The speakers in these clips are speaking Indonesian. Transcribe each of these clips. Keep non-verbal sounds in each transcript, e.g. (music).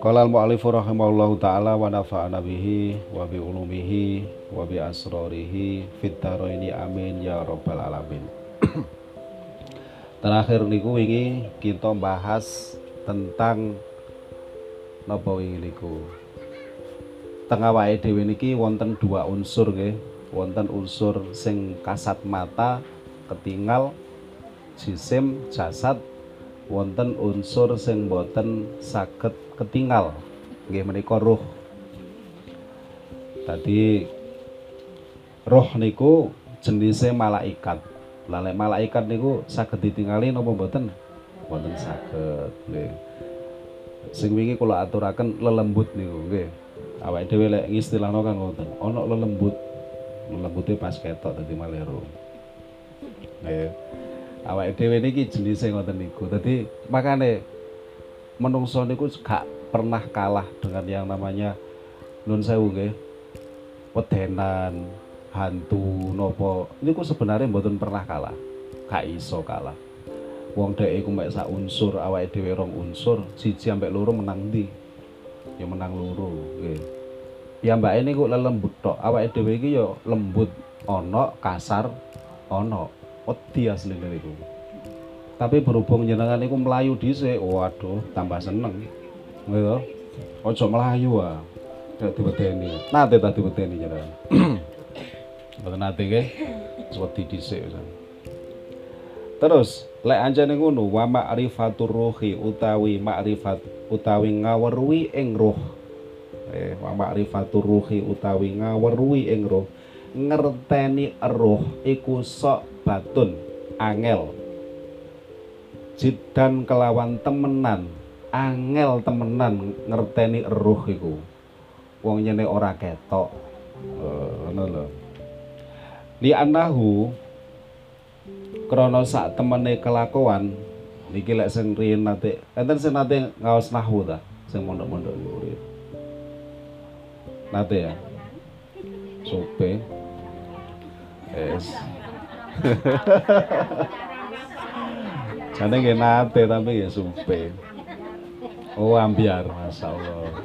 Qala al-mu'allif rahimahullahu taala wa nafa'ana bihi wa bi ulumihi wa bi asrarihi fit dharaini amin ya rabbal alamin. Terakhir niku wingi kita bahas tentang napa wingi niku. Teng awake dhewe niki wonten dua unsur nggih. Wonten unsur sing kasat mata ketinggal jisim jasad wonten unsur sing boten saged ketinggal. Nggih menika roh tadi roh niku jenisnya malaikat. Lalek malaikat niku saged ditingali napa boten? Boten saged nggih. Sing wingi kula aturaken lelembut niku nggih. Awake dhewe lek ngistilahno kan ngoten ana lelembut. Lelembute pas ketok dadi malero nggih awake dhewe niki jenise ngoten niku. Dadi makane menungso niku gak pernah kalah dengan yang namanya nun sewu nggih. Wedenan, hantu nopo niku sebenarnya mboten pernah kalah. Gak iso kalah. Wong dhek iku mek sak unsur awake dhewe rong unsur, siji ambek loro menang ndi? Ya menang loro nggih. Ya mbak ini kok lelembut tok. Awake dhewe iki ya lembut ana, kasar ana wedi asli niku. Tapi berhubung jenengan niku melayu dhisik, waduh, tambah seneng. Gitu. Ojo melayu ah. Dadi wedeni. Nate tadi wedeni jenengan. (coughs) Mboten nate nggih. Wedi dhisik Terus lek anjane ngono wa ma'rifatur ruhi utawi ma'rifat utawi ngaweruhi ing roh. Eh wa ma'rifatur ruhi utawi ngaweruhi ing roh ngerteni roh iku sok batun angel. Jidan kelawan temenan angel temenan ngerteni eruh iku. Wong nyene ora ketok. Eh, ngono lho. Li anahu krana sak temene kelakuan niki lek sing riyen nate enten sing nate ngaos nahwu ta sing mondok-mondok niku nate ya. Sope es (laughs) Jane nggih nate tapi ya supe. Oh ambiar, masyaallah. (laughs)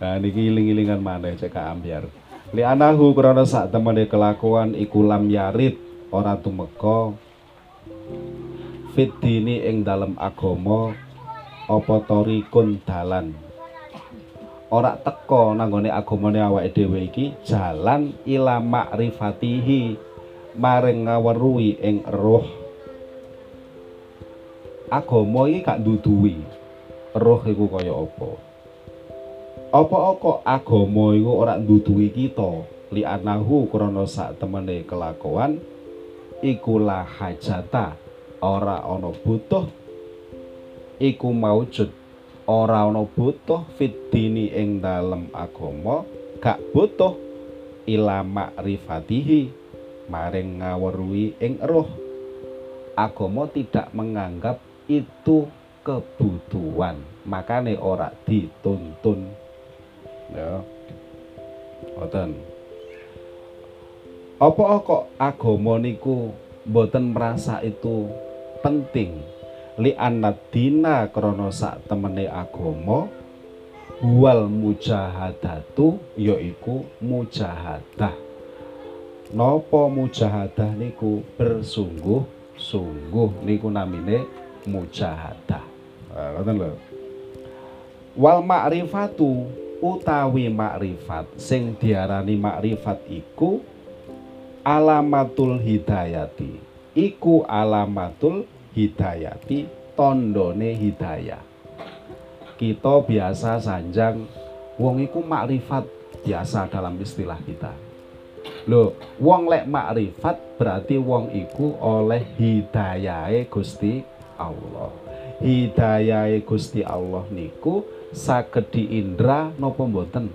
nah niki iling-ilingan maneh cek ambiar. Li anahu krana sak temene kelakuan iku lam yarid ora tumeka fit dini ing dalem agama apa tarikun dalan ora teko nanggone agamane awake dhewe iki jalan ila makrifatihi maring ngaweruhi ing roh. Agama iki gak duduwi roh iku kaya apa? Apa kok agama iku ora duduwi kita? Li anahu krana sak temene kelakuan iku la hajata ora ana butuh iku maujud ora ana butuh fitini ing dalem agama gak butuh ila makrifatihi maring ngaweruhi ing roh. Agama tidak menganggap itu kebutuhan makane ora dituntun. Ya. Ngoten. Apa kok agama niku mboten merasa itu penting li dina krana sak temene agama wal mujahadatu yaiku mujahadah Nopo mujahadah niku bersungguh-sungguh niku namine mujahadah. Ngoten lho. Wal ma'rifatu utawi makrifat sing diarani makrifat iku alamatul hidayati. Iku alamatul hidayati tondone hidayah. Kita biasa sanjang wong iku makrifat biasa dalam istilah kita Lho, wong lek makrifat berarti wong iku oleh hidayahe Gusti Allah. Hidayahe Gusti Allah niku saged diindra napa mboten?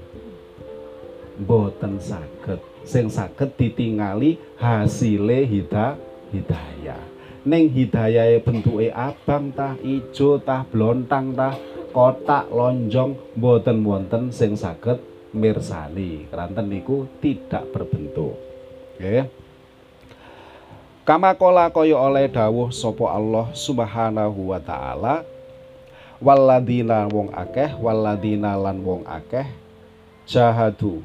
Mboten saged. Sing saged ditingali hasile hida hidayah. Ning hidayahe bentuke abang tah, ijo tah, blontang tah, kotak, lonjong mboten wonten sing saged mirsani. Keranten niku tidak berbentuk. Nggih. Kama kola kaya oleh dawuh sapa Allah Subhanahu wa taala waladina wong akeh waladina lan wong akeh jahadu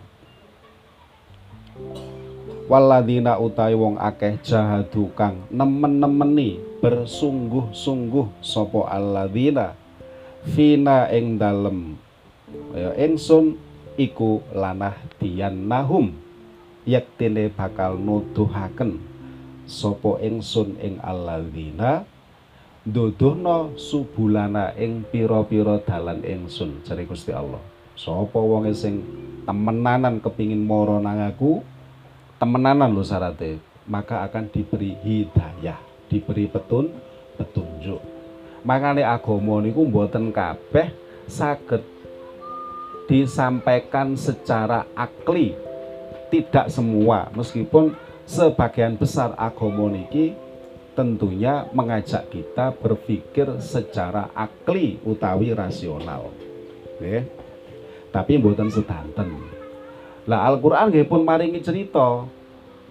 waladina utai wong akeh jahadu kang nemen-nemeni bersungguh-sungguh sopo alladzina fina ing dalem. Ya ingsun iku lanah dian nahum yektine bakal nuduhaken sopo ingsun ing alladzina nduduhna subulana ing pira-pira dalan ingsun. Jare Gusti Allah sapa wonge sing temenanan kepingin mara nang aku temenanan lo syaratnya. Maka akan diberi hidayah diberi petun petunjuk. Makanya agama niku mboten kabeh saged disampaikan secara akli. Tidak semua. Meskipun sebagian besar agama niki tentunya mengajak kita berpikir secara akli utawi rasional. Okay. tapi mboten sedanten lah Al-Qur'an nggih pun maringi cerita.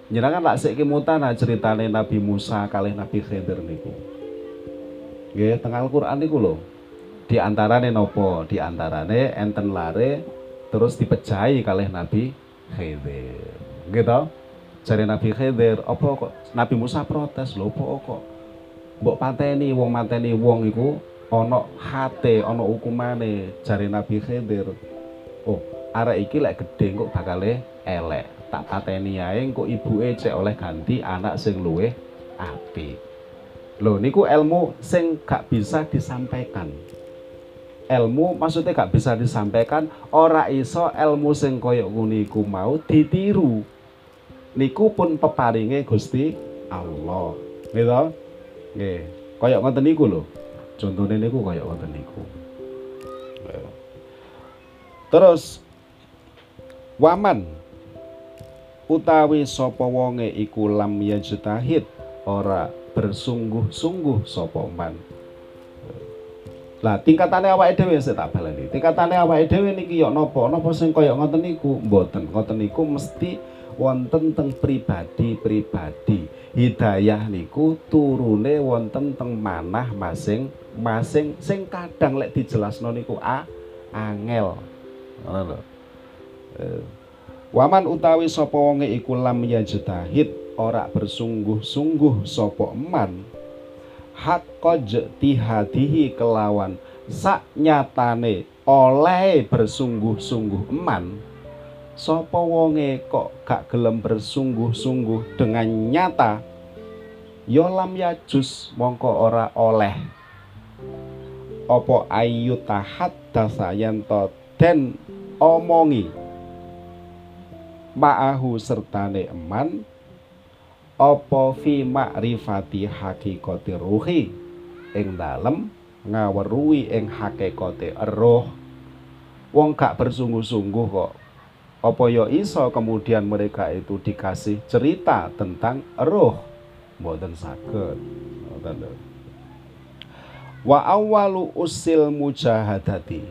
Njenengan lak sik kemutana ceritane Nabi Musa kalih Nabi Khidir niku. Nggih, teng Al-Qur'an niku lho. Di antarane napa? Di antarane enten lare terus dipejahi kalih Nabi Khidir. Gitu? Jare Nabi Khidir, apa kok Nabi Musa protes lho, apa kok mbok pateni wong mateni wong iku ana hate, ana hukumane jare Nabi Khidir. Arek iki lek gedhe kok bakale elek. Tak pateni ae engko ibuke cek oleh ganti anak sing luwih apik. Lho niku ilmu sing gak bisa disampaikan. Ilmu maksudnya gak bisa disampaikan ora iso ilmu sing koyok nguniku mau ditiru. Niku pun peparinge Gusti Allah. Gitu nggih. Koyok ngoten niku lho. Contohnya niku koyok ngoten niku. Terus waman. Utawi sapa wonge iku lam yajtahid ora bersungguh-sungguh sapa man. Lah tingkatane awake dhewe sik tak baleni. Tingkatane awake dhewe niki yo napa? Napa sing kaya ngoten niku? Mboten. Ngoten niku mesti wonten teng pribadi-pribadi. Hidayah niku turune wonten teng manah masing-masing. Sing kadang lek dijelasno niku a angel. Ngono Eh, waman utawi sapa wonge iku lam yajtahid ora bersungguh-sungguh sapa eman. Hakka tihadihi kelawan sak nyatane oleh bersungguh-sungguh eman. Sapa wonge kok gak gelem bersungguh-sungguh dengan nyata? Ya lam yajus mongko ora oleh. Apa ayu tahat dasayanto den omongi ma'ahu sertane eman apa fi ma'rifati hakikati ruhi? Ing dalem ngaweruhi ing hakikate roh. Wong gak bersungguh-sungguh kok. Apa ya iso kemudian mereka itu dikasih cerita tentang roh? Mboten saged. Wa awalu usil mujahadati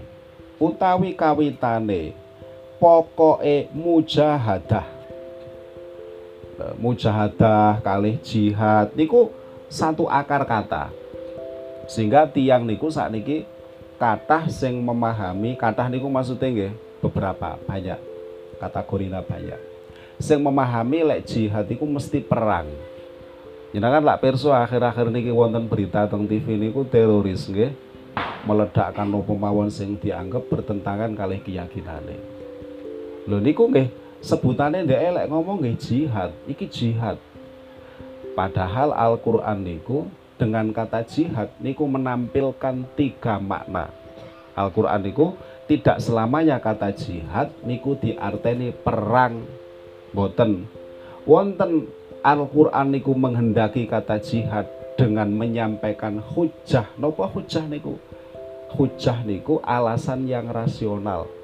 utawi kawitane pokoke mujahadah. Mujahadah kali jihad niku satu akar kata. Sehingga tiang niku saat niki kata sing memahami kata niku maksudnya nggih beberapa banyak kategorina banyak. Sing memahami lek jihad niku mesti perang. Jenengan lak perso akhir-akhir niki wonten berita teng TV niku teroris nggih meledakkan nopo mawon sing dianggap bertentangan kali keyakinane Lho niku nggih sebutane ndek elek ngomong nggih jihad, iki jihad. Padahal Al-Qur'an niku dengan kata jihad niku menampilkan tiga makna. Al-Qur'an niku tidak selamanya kata jihad niku diarteni perang boten. Wonten Al-Qur'an niku menghendaki kata jihad dengan menyampaikan hujah. Napa hujah niku? Hujah niku alasan yang rasional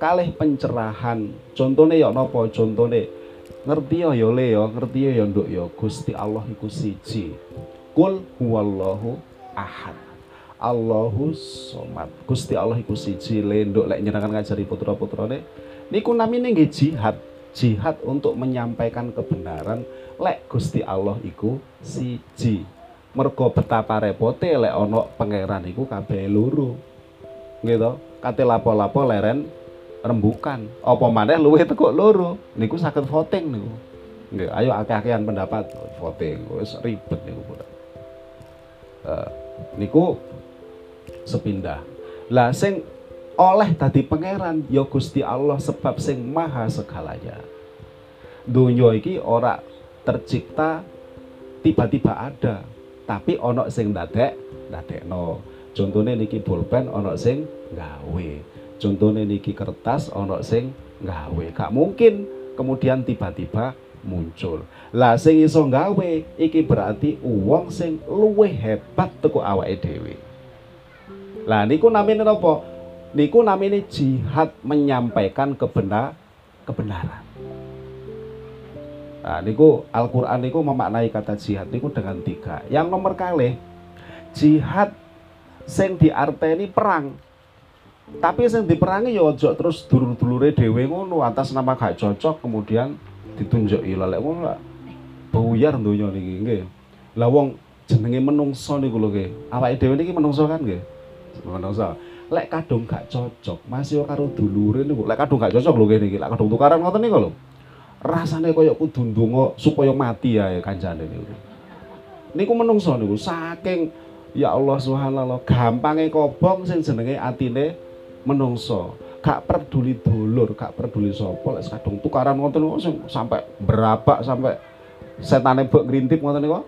kalih pencerahan. Contohnya ya nopo contohnya? Ngerti ya ya le ya ngerti ya ya nduk ya. Gusti Allah iku siji. Kul huwallahu ahad. Allahu somad. Gusti Allah iku siji le nduk lek nyenengan ngajari putra-putrane. Niku namine nggih jihad. Jihad untuk menyampaikan kebenaran lek Gusti Allah iku siji. Mergo betapa repote lek ana pangeran iku kabeh loro gitu kate lapo-lapo leren rembukan. Apa maneh luwih teko loro? Niku saged voting niku. Nggih ayo akeh-akehan pendapat. Voting wis ribet niku uh, niku sepindah. Lah sing oleh tadi pangeran ya Gusti Allah sebab sing maha segalanya. Dunia iki ora tercipta tiba-tiba ada. Tapi ono sing dadek no contohnya niki pulpen ono sing gawe contohnya niki kertas ono sing gawe gak mungkin kemudian tiba-tiba muncul lah sing iso gawe iki berarti uang sing luwe hebat teko awake dhewe lah niku namine napa niku namanya jihad menyampaikan kebenar kebenaran. Nah, niku Al-Qur'an niku memaknai kata jihad niku dengan tiga. Yang nomor kali jihad sing diarteni perang. Tapi sing diperangi ya ojo terus dulur-dulure dhewe ngono atas nama gak cocok kemudian ditunjuki. Lha lek ngono buyar donya niki nggih. Lah wong jenenge menungso niku lho nggih. Awake dhewe niki menungso kan nggih. Menungso. Lek kadung gak cocok masih karo dulure niku. Lek kadung gak cocok lho kene iki lek kadung tukaran ngoten niku lho. Rasane kaya kudu ndonga supaya mati ya kancane niku. Niku menungso niku. Saking ya Allah subhanallah gampange kobong sing jenenge atine menungso gak peduli dulur gak peduli sapa lek kadung tukaran ngoten sampai berapa sampai setane bek ngrintip ngoten niku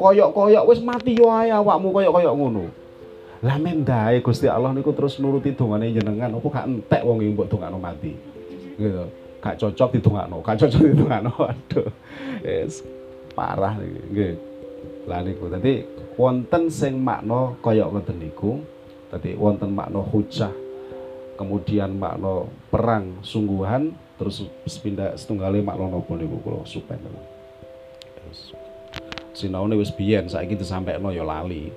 koyok-koyok wis mati yo ae awakmu koyok-koyok ngono lah mendae Gusti Allah niku terus nuruti dongane jenengan apa gak entek wong iki mbok dongakno mati. Gitu. Gak cocok didongakno, gak cocok didongakno. (laughs) Aduh. Yes. Parah. Nggih. Lah niku dadi wonten sing makna kaya ngoten niku. Dadi wonten makna hujah kemudian makna perang sungguhan terus pindah setunggale makna napa niku kula supen. Yes. Sinaune wis biyen saiki disampaikno ya lali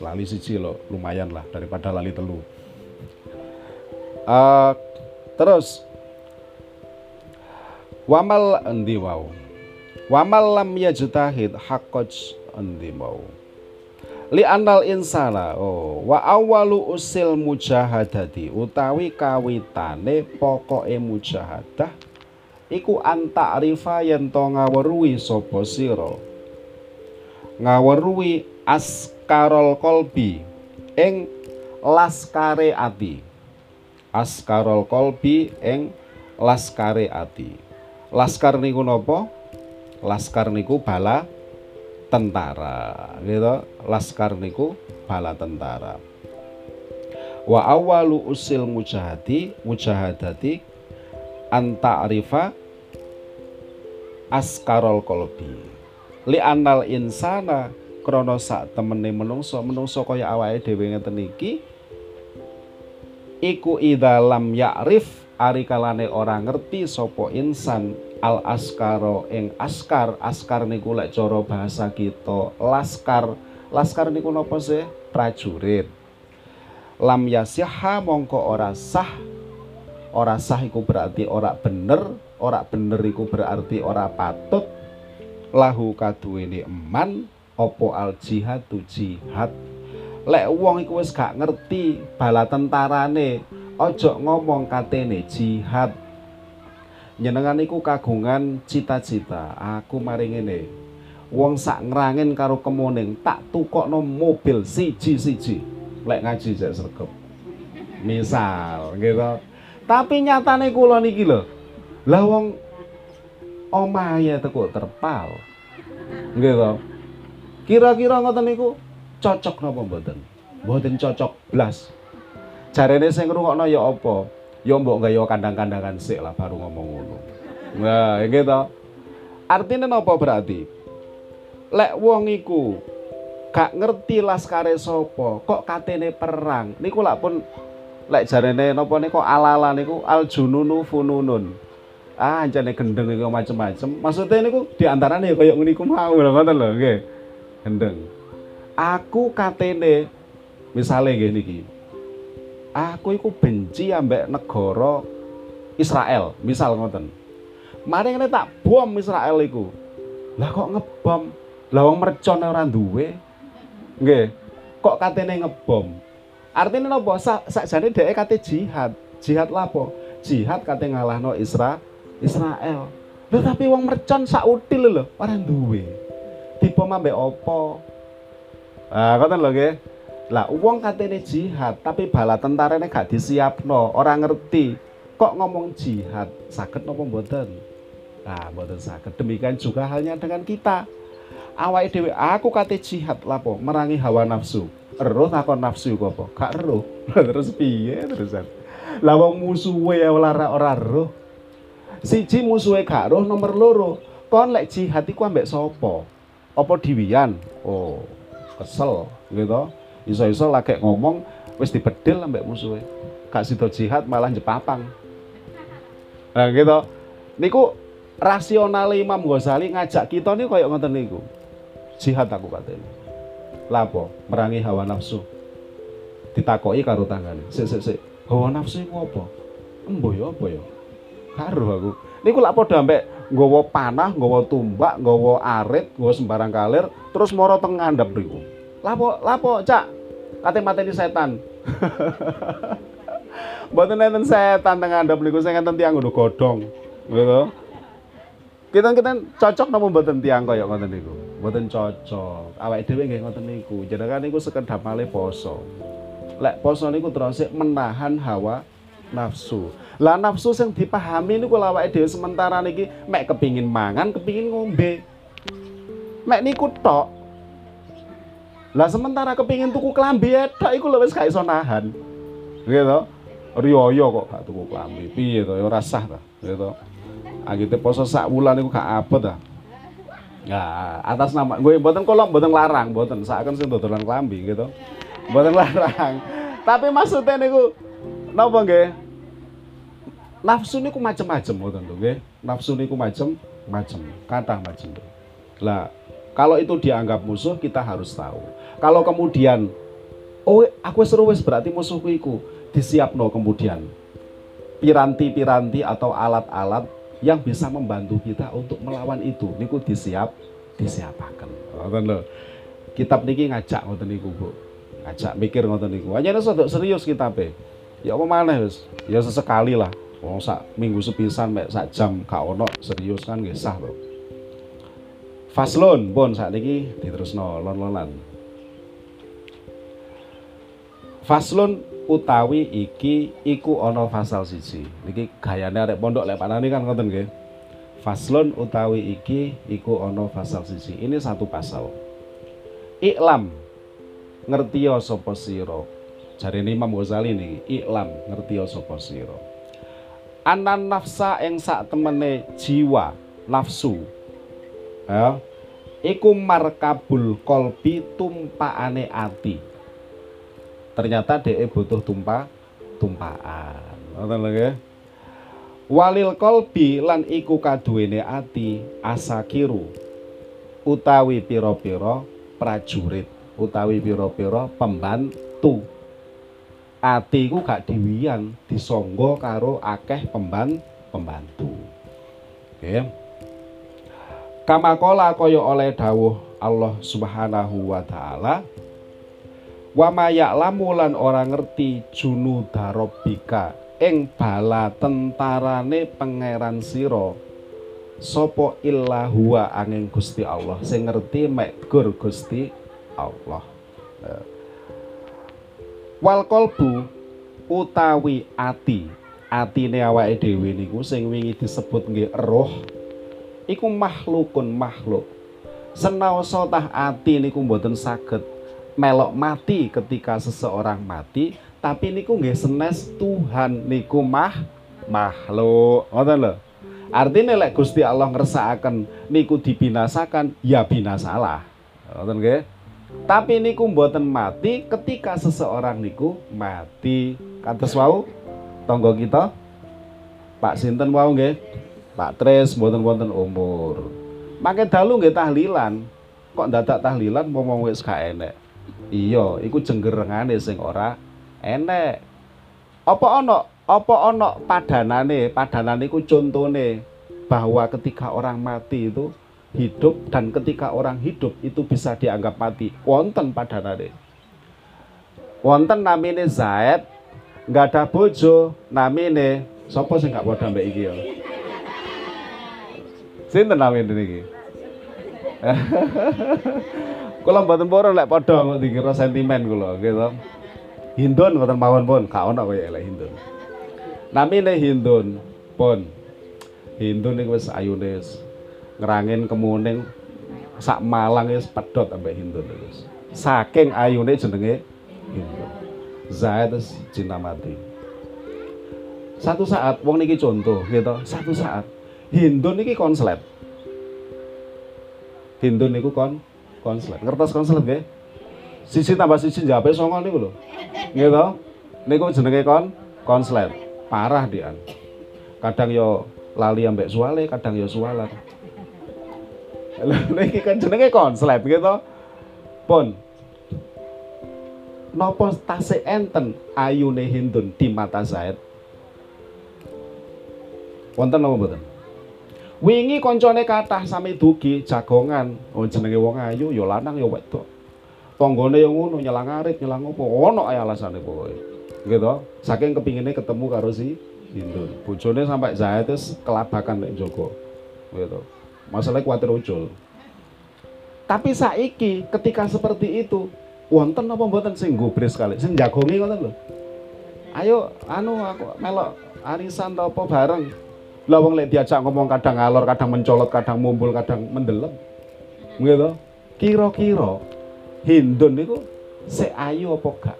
lali siji lo lumayan lah daripada lali telu uh, terus wamal endi wau wamal lam yajtahid haqqaj endi mau li anal insana oh wa awalu usil mujahadati utawi kawitane pokoke mujahadah iku anta arifa yen to ngaweruhi sapa sira. Ngaweruhi askarol kolbi ing laskare ati. Askarol kolbi ing laskare ati. Laskar niku napa? Laskar niku bala tentara gitu laskar niku bala tentara. Wa awalu usil mujahadi mujahadati anta arifa askarol kolbi. Li anal insana krana sak temene menungso menungso kaya awake dhewe ngeten iki iku idalam ya'rif ari kalane ora ngerti sapa insan al askaro ing askar. Askar niku lek cara bahasa kita laskar laskar niku napa sih prajurit. Lam yasihha mongko ora sah. Ora sah iku berarti ora bener. Ora bener iku berarti ora patut. Lahu kaduwene eman opo al jihad tu jihad. Lek wong iku wis gak ngerti bala tentarane ojo ngomong katene jihad. Nyenengan iku kagungan cita-cita. Aku mari ngene wong sak ngrangin karo kemoning tak tukokno mobil siji-siji lek ngaji jek sregep misal gitu tapi nyatane kula niki lho lah wong omahe teko terpal gitu Kira-kira ngoten niku cocok napa mboten? Mboten cocok blas. Jarene sing ngrungokno ya apa? Ya mbok gaya kandang-kandangan sik lah baru ngomong ngono. Nah, iki to. Artine napa berarti? Lek wong iku gak ngerti laskare sapa, kok katene perang. Niku lak pun lek jarene napa niku ala-ala niku aljununu fununun. Ah, jane gendeng iku macem-macem. Maksudnya niku diantarane ya kaya ngene iku mau lho ngoten lho, nggih gendeng aku katene misalnya gini iki aku iku benci ambek negara Israel misal ngoten mari ngene tak bom Israel iku lah kok ngebom Lah mercon ora duwe. Nggih. Kok katene ngebom? Artinya napa? Sakjane dhek kate jihad. Jihad lapo? Jihad kate ngalahno Isra Israel. Lho tapi wong mercon sak util lho, ora duwe. Tipe mambe opo? Ah, ngoten lho nggih. Lah wong katene jihad, tapi bala tentarane gak disiapno, ora ngerti. Kok ngomong jihad, sakit napa mboten? Nah, mboten sakit. Demikian juga halnya dengan kita. Awake dhewe aku kate jihad lapo? Merangi hawa nafsu. Eruh takon nafsu kok apa? Gak eruh. (laughs) Terus piye terusan? Lah wong musuhe ora ora eruh. Siji musuhe gak eruh nomor loro. Kon lek jihad iku ambek sapa? Apa diwian? Oh, kesel gitu. Iso-iso lagi ngomong wis dibedil ambek musuhe. Gak sida jihad malah jepapang. Nah gitu. Niku rasional Imam Ghazali ngajak kita nih kayak ngoten niku. Jihad aku katanya. Lapo? Merangi hawa nafsu. Ditakoki karo tanggane. Sik sik sik. Hawa nafsu iku apa? Embo ya apa ya? Karo aku. Niku lak padha ambek nggawa panah, nggawa tumbak, nggawa arit, nggawa sembarang kalir, terus moro teng ngandhap niku. Lapo lapo, Cak? Kate mateni setan. (laughs) Mboten enten setan teng ngandhap niku sing enten tiyang nggo godhong. Gitu kita kita cocok namun mboten tiang kaya ngoten niku mboten cocok. Awake dhewe nggih ngoten niku. Jenengan niku sekedap male poso. Lek poso niku terus menahan hawa nafsu. Lah nafsu sing dipahami niku awake dhewe sementara niki mek kepingin mangan kepingin ngombe. Mek niku tok. Lah sementara kepingin tuku klambi tok iku lho wis gak iso nahan. Gitu riyo kok gak tuku klambi. Piye to? Ora sah ta? Gitu Agite poso sak wulan niku gak apa ta. Ya, atas nama gue mboten kolom mboten larang, mboten saken sing dodolan klambi gitu. Mboten (laughs) larang. Tapi maksudnya niku napa nggih? Nafsu niku macem-macem mboten to nggih. Nafsu niku macem-macem, kata macem. Lah, kalau itu dianggap musuh kita harus tahu. Kalau kemudian oh aku seru wis berarti musuhku iku disiapno kemudian piranti-piranti atau alat-alat yang bisa membantu kita untuk melawan itu. Niku disiap disiapakan ngoten lho. Kitab niki ngajak ngoten niku Bu. Ngajak mikir ngoten niku. Aja sedok serius kitabe. Ya apa maneh wis? Ya sesekali lah. Wong sak minggu sepisan mek sak jam gak ono serius kan nggih sah lho Faslon pun saat ini diterusno lon-lonan. Faslon utawi iki iku ana fasal siji. Niki gayane arek pondok lek panani kan ngoten nggih. Faslun utawi iki iku ana fasal siji. Ini satu pasal. Iklam ngertiya sapa sira. Jarene Imam Ghazali niki, iklam ngertiya sapa sira. Anan nafsa ing sak temene jiwa, nafsu. Ya. Iku markabul kolbi tumpakane ati ternyata DE butuh tumpah tumpaan. Ngoten lho walil kolbi lan iku kaduwene ati asakiru utawi pira-pira prajurit utawi pira-pira pembantu. Ati ku gak diwiyan disangga karo akeh pemban pembantu. Nggih. Kamakola kaya oleh dawuh Allah Subhanahu wa taala wa lamu lan ora ngerti junu darobika ing bala tentarane pangeran sira. Sapa illa angin Gusti Allah sing ngerti mek gur Gusti Allah. Wal kolbu utawi ati atine awake dhewe niku sing wingi disebut nggih roh iku makhlukun makhluk. Senaosa tah ati niku mboten saged melok mati ketika seseorang mati tapi niku nggih senes Tuhan niku mah makhluk. Ngoten lho. Artinya lek Gusti Allah ngersakaken niku dibinasakan ya binasalah. Ngoten nggih. Tapi niku mboten mati ketika seseorang niku mati. Kados wau? Tonggo kita? Pak sinten wau nggih? Pak Tris mboten wonten umur. Makin dalu nggih tahlilan. Kok dadak tahlilan mau wis gak enek iya iku jenggerengane sing ora enek. Apa ana apa ana padanane? Padanane iku contone. Bahwa ketika orang mati itu hidup dan ketika orang hidup itu bisa dianggap mati. Wonten padanane. Wonten namine Zaid nggak ada bojo namine sapa sing gak padha mbek iki ya? Sinten namine iki (laughs) kula mboten purun lek padha kok dikira sentimen kula gitu Hindun ngoten mawon pun gak ono kaya lek Hindun namine Hindun pun Hindun niku wis ayune ngerangin kemuning sak Malang wis pedhot ambek Hindun terus. Saking ayune jenenge Hindun. Zaid cinta mati. Satu saat wong niki contoh gitu, satu saat Hindun niki konslet. Hindun niku kon konslet. Ngertos konslet nggih? Sisi tambah sisi jape songo niku lho. Gitu. Niku jenenge kon konslet. Parah dia. Kadang yo lali ambek suale, kadang yo sualan. Lha (laughs) iki kan jenenge konslet gitu. Pun. Napa tasik enten ayune Hindun di mata Zaid? Wonten napa mboten? Wingi koncone kathah sami dugi jagongan. Oh jenenge wong ayu ya lanang ya wedok. Tanggane ya ngono nyelang arit, nyelang apa? Ono ae alasane pokoke. Gitu. Saking kepingine ketemu karo si Hindun. Bojone sampai Zaid terus kelabakan nek Joko. Gitu. Masalahnya kuatir ujul. Tapi saiki ketika seperti itu, wonten apa mboten sing gubris sekali, sing jagongi ngoten lho. Ayo anu aku melok arisan apa bareng. Lah wong lek diajak ngomong kadang ngalor, kadang mencolot, kadang mumbul, kadang mendelem. Gitu. Kira-kira Hindun niku sik ayu apa gak?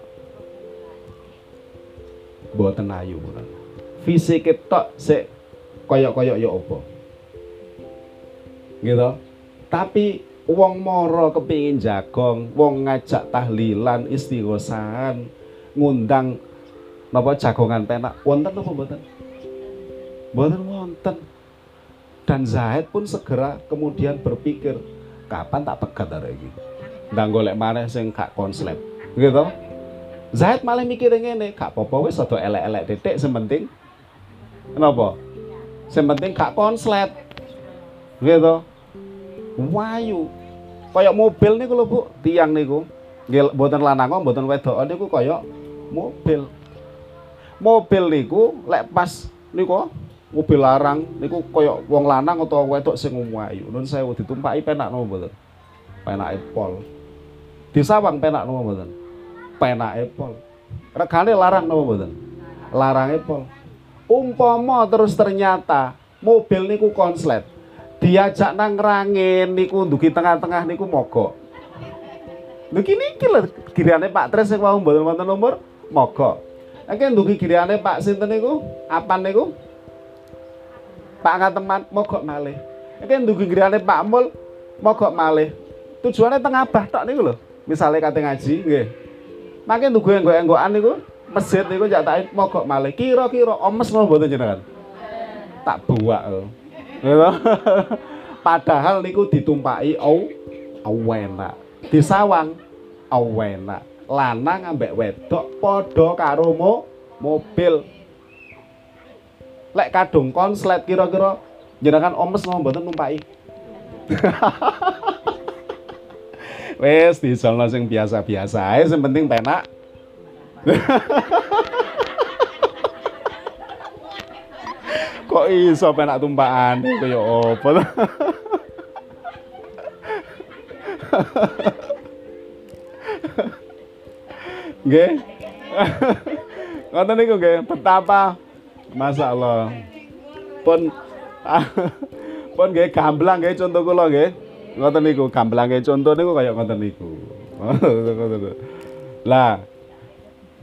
Mboten ayu ngoten. Fisike tok sik koyok-koyok ya apa? Gitu. Tapi wong moro kepingin jagong, wong ngajak tahlilan, istighosahan, ngundang napa jagongan penak, wonten apa mboten? Mboten wonten. Dan Zaid pun segera kemudian berpikir, kapan tak pegat arek iki? Ndang golek maneh sing gak konslet. Gitu. Zaid malah mikir ngene, gak apa-apa wis elek-elek titik sing penting Kenapa? Sing penting gak konslet. Gitu wayu kayak mobil niku lho Bu tiang niku nggih mboten lanang mboten wedok niku kaya mobil mobil niku lek pas niku mobil larang niku kaya wong lanang atau wedok sing wayu nun sewu ditumpaki penak napa mboten penake pol disawang penak napa mboten penake pol regane larang napa mboten larange pol umpama terus ternyata mobil niku konslet diajak nang rangin niku ndugi tengah-tengah niku mogok. Niki niki lho giriane Pak Tres sing mau mboten wonten nomor mogok. Nek ndugi giriane Pak sinten niku? Apan niku? Pak Ngateman mogok malih. Nek ndugi giriane Pak Mul mogok malih. Tujuannya tengah abah tok niku lho. Misale kate ngaji nggih. Makin ndugi enggok-enggokan niku masjid niku jak tak mogok malih. Kira-kira omes mau mboten jenengan? Tak buak lho. (laughs) Padahal niku ditumpaki au awena. Disawang awena. Lanang ambek wedok padha karo mo, mobil. Lek kadung konslet kira-kira jenengan omes mau mboten numpaki. (laughs) Wes disolno sing biasa-biasa ae sing penting penak. (laughs) Kok iso penak tumpakan kaya apa? (laughs) Nggih. Ngoten niku nggih, betapa masyaallah. Pun pun nggih gamblang nggih contoh kula nggih. Ngoten niku gamblang nggih contoh niku kaya ngoten niku. (laughs) Lah,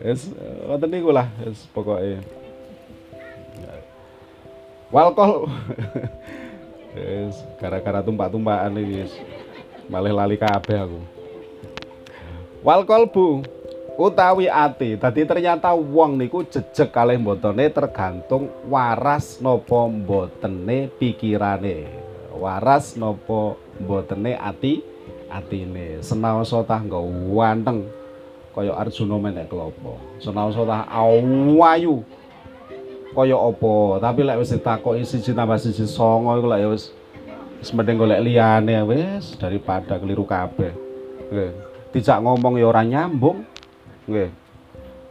wis ngoten niku lah wis pokoke. Walkol. (laughs) Wis gara-gara tumpak-tumpakan iki wis malih lali kabeh aku. Walkol Bu utawi ati. Dadi ternyata wong niku jejeg kalih mbotone tergantung waras napa mbotene pikirane. Waras napa mbotene ati atine. Senaosa tah nggo wanteng kaya Arjuna menek klopo. Senaosa tah awayu kaya apa tapi lek wis ditakoki siji tambah siji songo iku lek ya wis Wis mending golek liyane wis daripada keliru kabeh. Dijak ngomong ya ora nyambung. Nggih.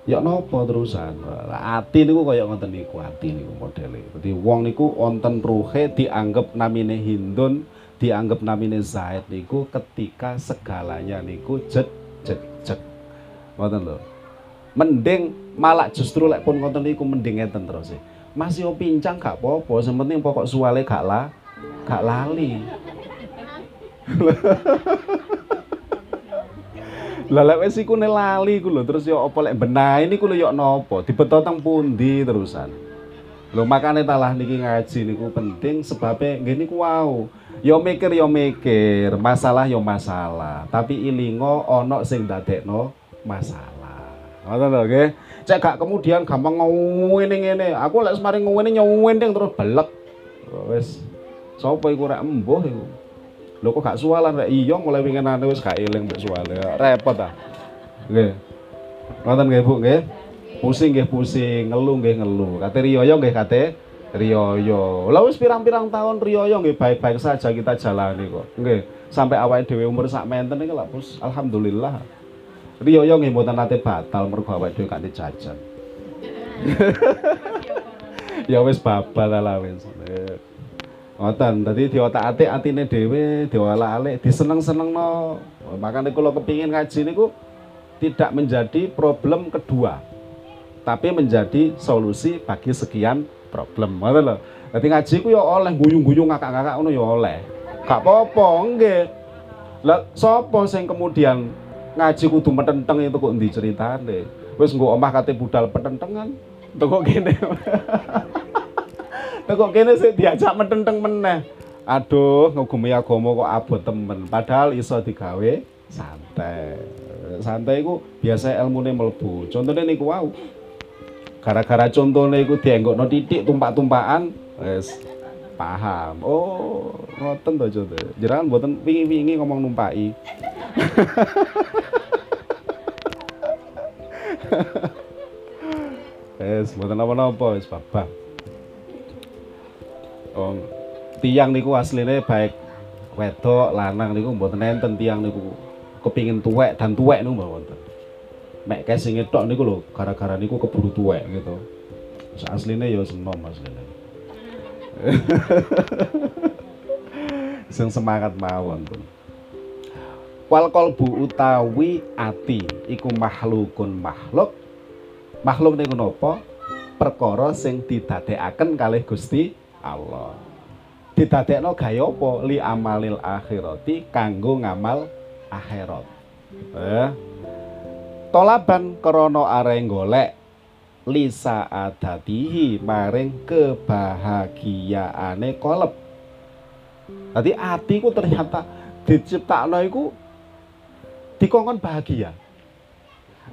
Ya napa terusan? Ati niku kaya ngoten niku, ati niku modele. Dadi wong niku wonten ruhe dianggap namine Hindun, dianggap namine Zaid niku ketika segalanya niku jet jet jet. Ngoten lho. Mending malah justru lek pun ngoten niku mending ngeten terus. E. Masih pincang gak apa-apa, sing penting pokok suwale gak lah, gak lali. (laughs) Lah lek wis iku lali ku lho terus yo apa lek benahi niku lho yo napa? Dibeto teng pundi terusan. Lho makane talah niki ngaji niku penting sebabnya nggih niku wow. Yo mikir yo mikir, masalah yo masalah, tapi ilingo ono sing dadekno masalah. Ngoten lho nggih. Cek gak kemudian gampang ngene ngene. Aku lek semari ngene nyuwending terus belek. Wis sapa iku rek embuh iku. Lho kok gak sualan rek iya mulai winginane wis gak eling mbek suale. Repot ah. Nggih. Ngoten nggih Bu nggih. Pusing nggih pusing, ngeluh nggih ngeluh. Kate riyoyo nggih kate riyoyo. Lah wis pirang-pirang tahun riyoyo nggih baik-baik saja kita jalani kok. Nggih. Sampai awake dhewe umur sak menten iki lak Bos. Alhamdulillah. Riyoyo nggih mboten nate batal mergo awake dhewe gak jajan. (laughs) ya wis babal lah wis. Ngoten, dadi diotak-atik atine dhewe, diolak-alik, diseneng-senengno. Makane kula kepingin ngaji niku tidak menjadi problem kedua, tapi menjadi solusi bagi sekian problem. Ngoten lho. Dadi ngaji ku ya oleh guyu-guyu ngakak-ngakak ngono ya oleh. Gak apa-apa, nggih. Lah sapa sing kemudian ngaji kudu metenteng itu kok endi ceritane? Wis nggo omah kate budal petentengan. Teko kene. (laughs) kok kene sih diajak mententeng meneh. Aduh, ngugemi agama kok abot temen. Padahal iso digawe santai. Santai iku biasa ilmune mlebu. Contone niku wow. Gara-gara contone iku dienggokno titik tumpak-tumpakan, wis paham. Oh, ngoten to contoh. Jenengan mboten wingi-wingi ngomong numpaki. (laughs) Wes, mboten napa-napa wis babah. Oh, tiang niku asline baik wedok lanang niku mboten enten tiang niku kepingin tuwek dan tuwek niku mboten. Mek sing tok niku lho gara-gara niku keburu tuwek gitu. Asline ya senom asline. (laughs) sing semangat mawon pun. Wal kolbu utawi ati iku makhlukun makhluk. Makhluk niku napa? Perkara sing didadekaken kalih Gusti Allah. Didadekno gaya apa? Li amalil akhirati kanggo ngamal akhirat. Eh. Tolaban krana areng golek lisa adatihi maring kebahagiaane kolep. Dadi atiku ternyata diciptakno iku dikongkon bahagia.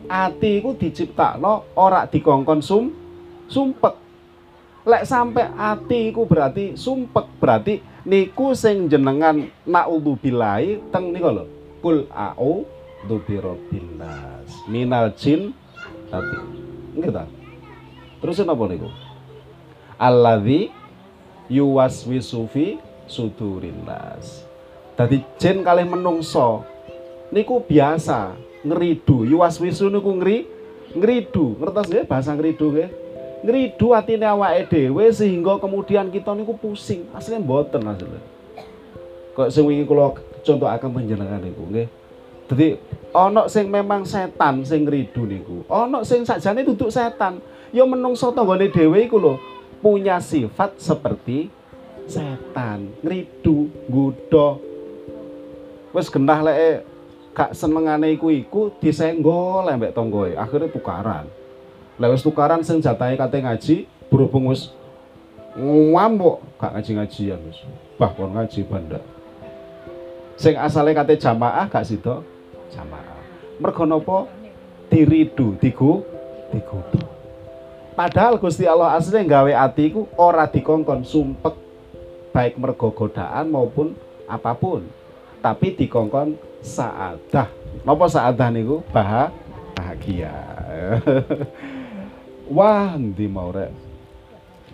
Ati iku diciptakno ora dikongkon sum sumpek lek sampai ati iku berarti sumpek berarti niku sing jenengan naudzubillahi teng niku lho. Kul au dzubirabbil nas minal jin ati nggih ta? Terus napa niku? Alladzi yuwaswisu fi sudurin nas dadi jin kalih menungso. Niku biasa ngeridu. Yuwaswisu niku ngri ngridu ngertos nggih? Bahasa ngridu nggih ngridu atine awake dhewe sehingga kemudian kita niku pusing. Asline mboten asline. Kok sing wingi kula contohaken panjenengan niku nggih. Dadi ana sing memang setan sing ngridu niku. Ana sing sakjane duduk setan. Ya menungso tanggane dhewe iku lho punya sifat seperti setan, ngridu, nggodha. Wis genah lek gak senengane iku iku disenggol mbek tanggoe. Akhirnya tukaran. Lewes tukaran sing kate ngaji, berhubung wis ngamuk gak ngaji-ngajian wis. Bah kon ngaji banda. Sing asale kate jamaah gak sida jamaah. Mergo napa? Diridu, digu, digudu. Padahal Gusti Allah asli gawe atiku ora dikongkon sumpek baik mergo godaan maupun apa pun. Tapi dikongkon saadah. Napa saadah niku? Bahagia. (laughs) Wah, ndi mau rek?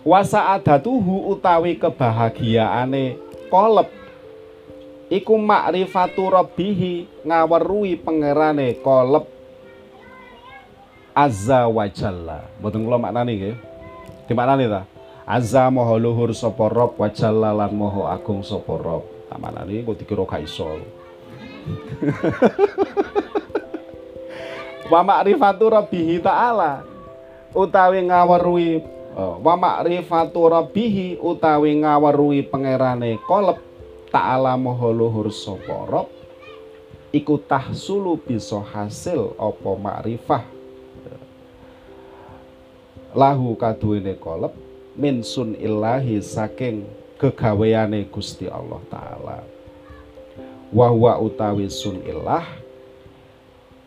Wa sa'adatuhu utawi kebahagiaane kolep iku makrifatu rabbihi ngaweruhi pangerane kolep azza wa jalla. Mboten kula maknani nggih? Dimaknani ta? Azza maha luhur sapa rob wa jalla lan maha agung sapa rob tak maknani kok dikira gak iso. (laughs) Wa makrifatu rabbihi ta'ala utawi ngaweruhi oh, wa makrifatu rabbihi utawi ngaweruhi pangerane kolep ta'ala maha luhur sapa rob iku tahsulu bisa hasil apa makrifah lahu kaduwene kolep min sun ilahi saking kegaweane Gusti Allah taala. Wa utawi sun ilah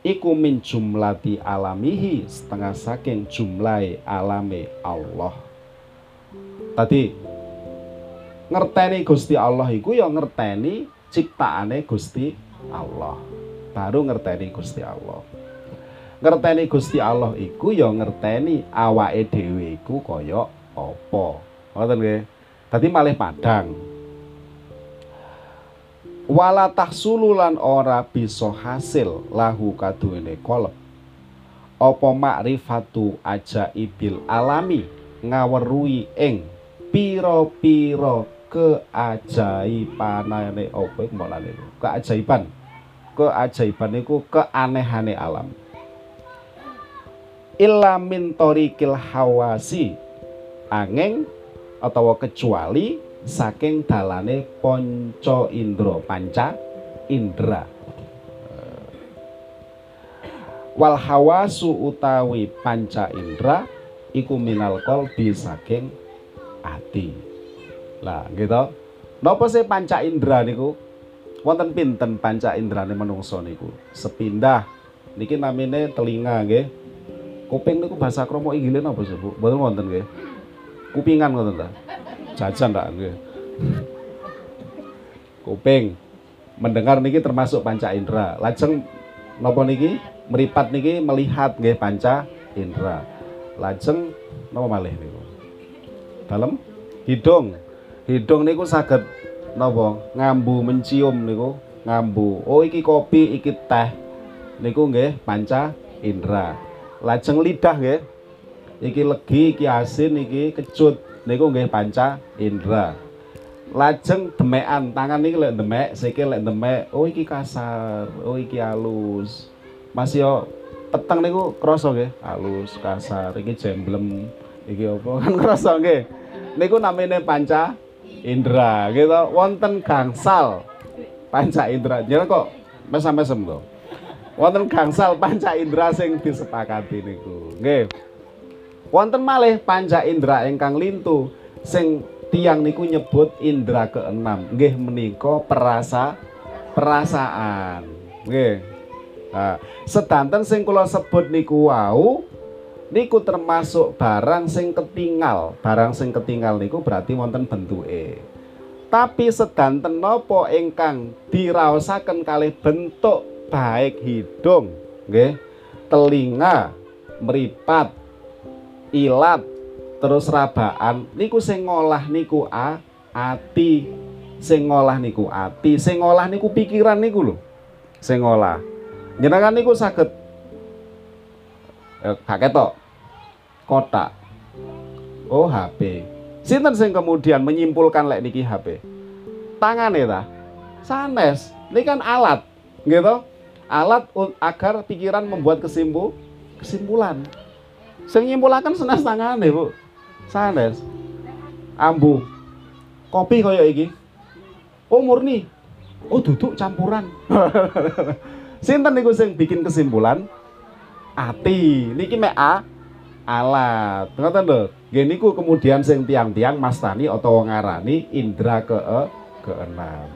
iku min jumlati alamihi setengah saking jumlahi alame Allah. Tadi ngerteni Gusti Allah iku ya ngerteni ciptaane Gusti Allah. Baru ngerteni Gusti Allah. Ngerteni Gusti Allah iku ya ngerteni awake dhewe iku kaya apa? Ngoten nggih. Dadi malih padang wala tahsululan ora bisa hasil lahu kaduwene kolep apa makrifatu ajaibil alami ngaweruhi ing pira-pira keajaibanane? Apa iku mulane keajaiban. Keajaiban iku keanehane alam. Illa min tariqil hawasi angeng atau kecuali saking dalane ponco indra panca indra. Eh, wal hawasu utawi panca indra iku minal qalbi saking ati. Lah gitu napa sih panca indra niku? Wonten pinten panca indrane menungso niku? Sepindah. Niki namine telinga nggih. Kuping niku bahasa kromo inggile napa sih Bu? Mboten wonten nggih. Kupingan ngoten ta jajan tak. Kuping mendengar niki termasuk panca indera. Lajeng napa niki meripat niki melihat nggih panca indera. Lajeng napa malih niku? Dalem hidung. Hidung niku saged napa ngambu mencium niku ngambu. Oh iki kopi, iki teh. Niku nggih panca indera. Lajeng lidah nggih. Iki legi, iki asin, iki kecut niku nggih panca indra. Lajeng demekan, tangan niki lek demek, sikil lek demek, oh iki kasar, oh iki halus. Mas yo peteng niku krasa nggih, halus, kasar, iki jemblem, iki apa (laughs) kan krasa nggih. Niku namine panca indra, gitu. Wonten gangsal panca indra. Jeneng kok mesam-mesem to. Wonten gangsal panca indra sing disepakati niku. Nggih. Wonten malih panca indra ingkang lintu sing tiang niku nyebut indra keenam. Nggih menika perasa perasaan. Nggih. Nah, sedanten sing kula sebut niku wau niku termasuk barang sing ketinggal. Barang sing ketinggal niku berarti wonten bentuke. Tapi sedanten napa ingkang diraosaken kalih bentuk baik hidung? Nggih. Telinga meripat ilat terus rabaan niku sing ngolah niku a ati. Sing ngolah niku ati sing ngolah niku pikiran niku lho. Sing ngolah. Jenengan niku saged eh, gak kotak. Oh HP sinten sing kemudian menyimpulkan lek niki HP tangane ta? Sanes. Ini kan alat gitu alat agar pikiran membuat kesimpul kesimpulan Sing nyimpulaken senes tangane, Bu. Sanes. Ambu. Kopi kaya iki. Oh murni. Oh duduk campuran. (laughs) Sinten niku sing bikin kesimpulan? Ati. Niki mek a alat. Ngoten lho. Nggih kemudian sing tiang-tiang mastani atau ngarani indra ke keenam.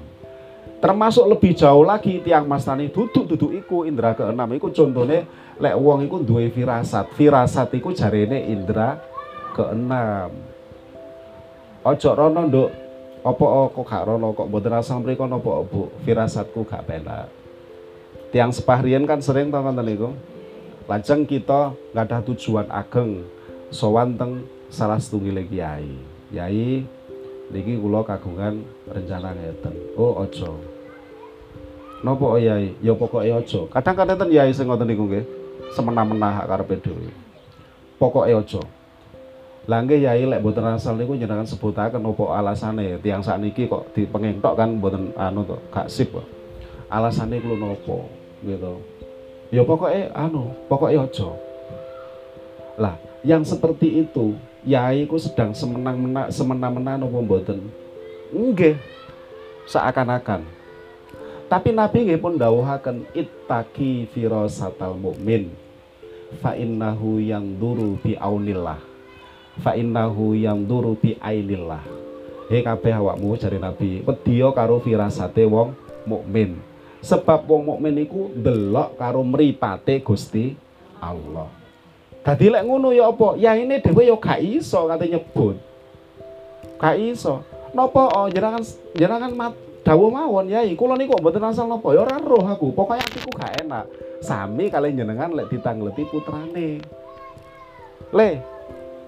Termasuk lebih jauh lagi tiang mastani duduk-duduk iku indra keenam. Iku contohnya lek wong iku duwe firasat. Firasat iku jarene indra keenam. Ojo rono nduk. Apa kok gak rono? Kok mboten asal mriku napa Bu? Firasatku gak penak. Tiang sepahrian kan sering to ngoten niku lajeng kita nggak ada tujuan ageng. Sowan teng salah setunggal kiai. Kiai niki kula kagungan rencana ngeten. Oh ojo Napa oh, Yai? Ya pokoke aja. Kadang-kadang ten Yai sing ngoten niku nggih. Semena-mena hak karepe dhewe. Pokoke aja. Lah nggih Yai lek mboten asal niku jenengan sebutaken apa alasane tiang sakniki kok dipengentok kan mboten anu to, gak sip kok. Alasane kulo napa gitu. Ya pokoke anu, pokoke aja. Lah, yang seperti itu Yai ku sedang semenang-mena semena-mena napa mboten? Nggih. Seakan-akan tapi Nabi nggih pun dawuhaken ittaqi firasatal mukmin fa innahu yang duru bi aunillah fa innahu yang duru bi ainillah. He kabeh awakmu jare Nabi wedya karo firasate wong mukmin. Sebab wong mukmin iku delok karo mripate Gusti Allah. Dadi lek ngono ya apa? Ya ini dhewe ya gak iso kate nyebut. Gak iso. Napa? Oh jenengan jenengan dawuh mawon yai kula niku mboten asal napa? Ya ora roh aku pokoke atiku gak enak. Sami kalian jenengan lek ditangleti putrane. Le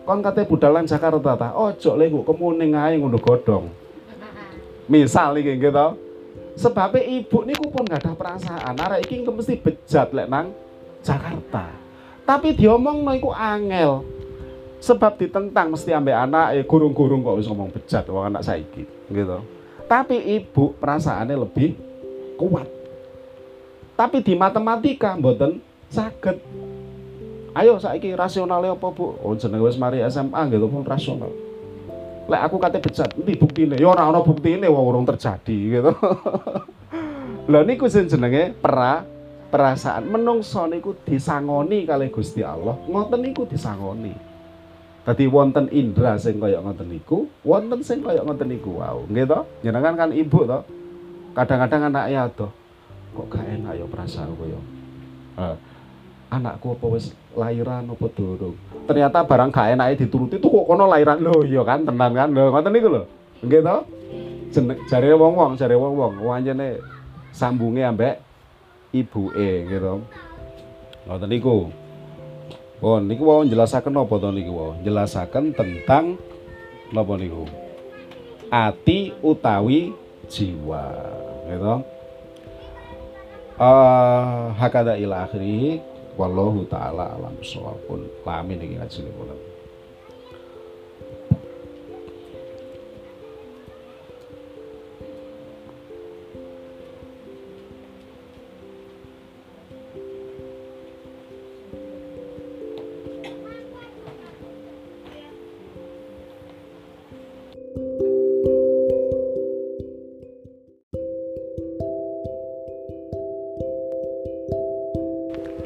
kon kate budalan Jakarta ta? Ojo le kok kemuning ae ngono godhong. Misal iki nggih to. Sebabnya ibu niku pun gak ada perasaan arek iki mesti bejat lek nang Jakarta. Tapi diomong no iku angel. Sebab ditentang mesti ambek anak eh gurung-gurung kok wis ngomong bejat wong anak saiki. Gitu tapi ibu perasaannya lebih kuat. Tapi di matematika mboten saged. Ayo saiki rasionalnya apa, Bu? Oh jenenge wis mari SMA gitu pun rasional. Lek aku kate bejat, nanti buktine? Ya ora ana buktine wong urung terjadi gitu. (laughs) Lah niku sing jenenge pra perasaan menungso niku disangoni kali Gusti Allah, ngoten niku disangoni. Tadi wonten indra sing kaya ngoten niku, wonten sing kaya ngoten niku wow. Nggih to? Jenengan kan ibu to. Kadang-kadang anak ya to. Kok gak enak ya perasaan kaya. Uh, anakku apa wis lahiran apa durung. Ternyata barang gak enake dituruti tuh kok kono lahiran lho iya kan tenan kan lho ngoten niku lho. Nggih to? Jare wong-wong, jare wong-wong, anjene sambunge ambek ibuke gitu. Ngoten niku. Oh, niku wau jelasaken napa to niku wau? Jelasaken tentang napa niku? Ati utawi jiwa, gitu. Uh, hakada ila akhiri wallahu taala alam sawabun. Amin iki ngajine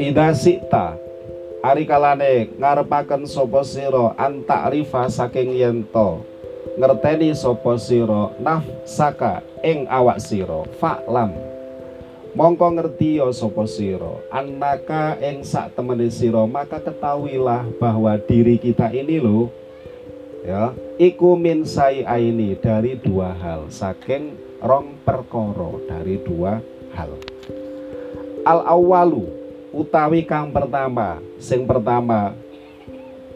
Ida sikta Ari kalane ngarepaken sapa sira rifa saking yento ngerteni sapa sira nafsaka ing awak sira faklam mongko ngerti ya sapa sira. Annaka ing sak temene sira maka ketahuilah bahwa diri kita ini loh ya iku min aini dari dua hal saking rong perkoro dari dua hal. Al awalu utawi kang pertama. Sing pertama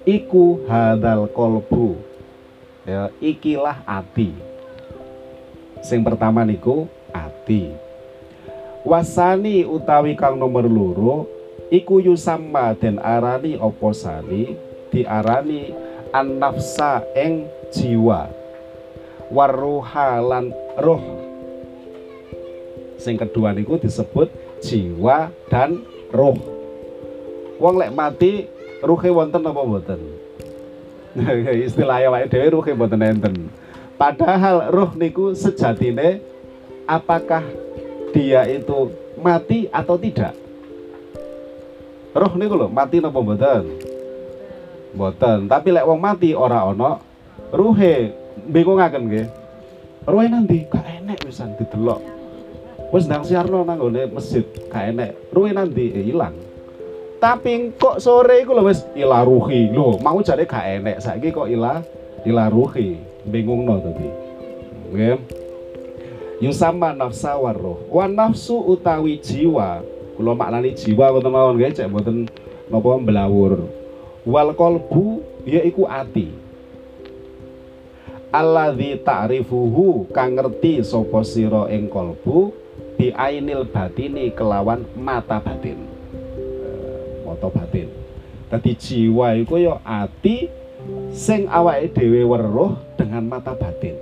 iku hadal kolbu. Ya ikilah ati. Sing pertama niku ati. Wasani utawi kang nomor loro iku yusamma den arani opo sani? Diarani an nafsa eng jiwa. Waruha lan roh. Sing kedua niku disebut jiwa dan roh. Wong lek mati ruhe wonten apa mboten? (laughs) Istilahnya wae dhewe ruhe mboten enten. Padahal roh niku sejatine apakah dia itu mati atau tidak? Roh niku lho mati napa mboten? Mboten. Tapi lek wong mati ora ana ruhe bingungaken nggih. Ruhe nanti gak enek wisan didelok wis ndang siarno nang gone masjid gak enek. Ruwe nanti eh, tapi kok sore iku lho wis ilaruhi. Lho mau jare gak enek. Saiki kok ila ilaruhi. Bingungno tadi. Nggih. Yusama nafsa waruh wa nafsu utawi jiwa. Kula maknani jiwa wonten mawon nggih cek mboten napa mbelawur wal qalbu yaiku ati. Alladzi ta'rifuhu kang ngerti sapa sira ing kalbu bi ainil batini kelawan mata batin. Eh, mata batin. Dadi jiwa iku ya ati sing awake dhewe weruh dengan mata batin.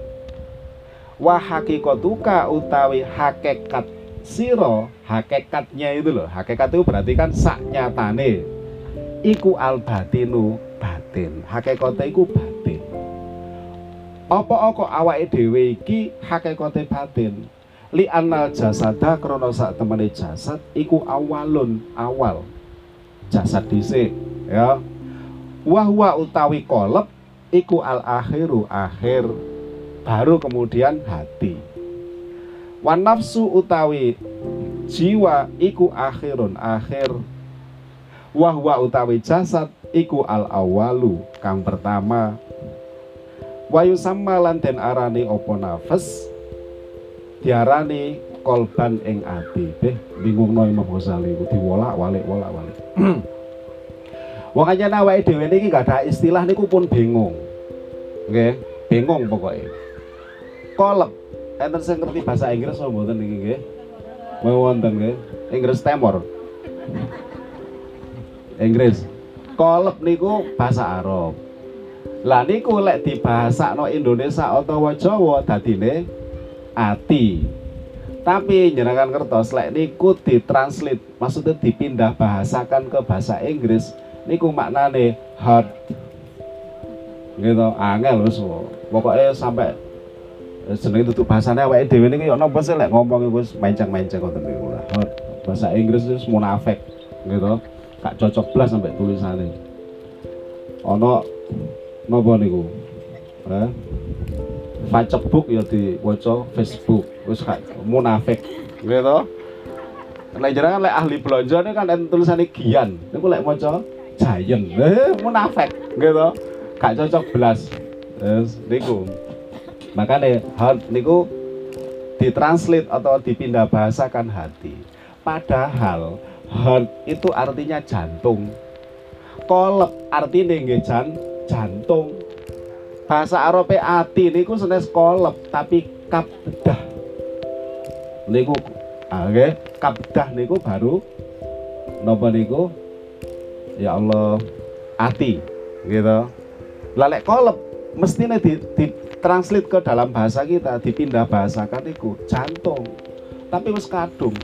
Wa hakikatuka utawi hakikat siro hakikatnya itu loh hakikat itu berarti kan sak nyatane iku al batinu batin hakikate iku batin. Apa-apa awake dhewe iki hakikate batin li anal jasada krana sak temene jasad iku awalun awal. Jasad dhisik ya. Wahwa utawi kolep iku al akhiru akhir baru kemudian hati. Wan nafsu utawi jiwa iku akhirun akhir. Wahwa utawi jasad iku al awalu kang pertama. Wayu sama lan den arani opo nafas diarani kolban ing ati. Beh bingung no Imam Ghazali ku diwolak walik wolak walik. (clears throat) Wong aja awake dhewe niki gak ada istilah niku pun bingung. Nggih bingung pokoknya kolep enten sing ngerti bahasa Inggris apa mboten niki nggih? Wonten nggih? Inggris Timor. (laughs) Inggris. Kolep niku bahasa Arab. Lah niku lek dibahasakno Indonesia utawa Jawa dadine ati tapi jenengan kertas lek niku ditranslate maksudnya dipindah bahasakan ke bahasa Inggris niku maknane heart. Gitu angel wis pokoknya sampai jenenge tutup bahasane awake dhewe niki yo napa sih lek ngomong wis menceng-menceng ngoten niku lah. Bahasa Inggris wis munafik gitu. Gak cocok blas sampai tulisannya ono napa niku? Eh Facebook ya diwaca Facebook. Wis munafik. Gitu Lek jenengan lek ahli ini kan tulisannya Gian. Niku lek maca Giant. Eh munafik. Gitu gak cocok belas yes, niku. Makanya heart niku ditranslate atau dipindah bahasakan hati. Padahal heart itu artinya jantung. Kolep artinya nggih jan jantung bahasa Arab ati niku senes kolep tapi kabdah. Niku ah, oke kabdah niku baru napa niku? Ya Allah ati gitu. Lalek kolep mestinya di, di translate ke dalam bahasa kita dipindah bahasakan niku jantung. Tapi wis kadung.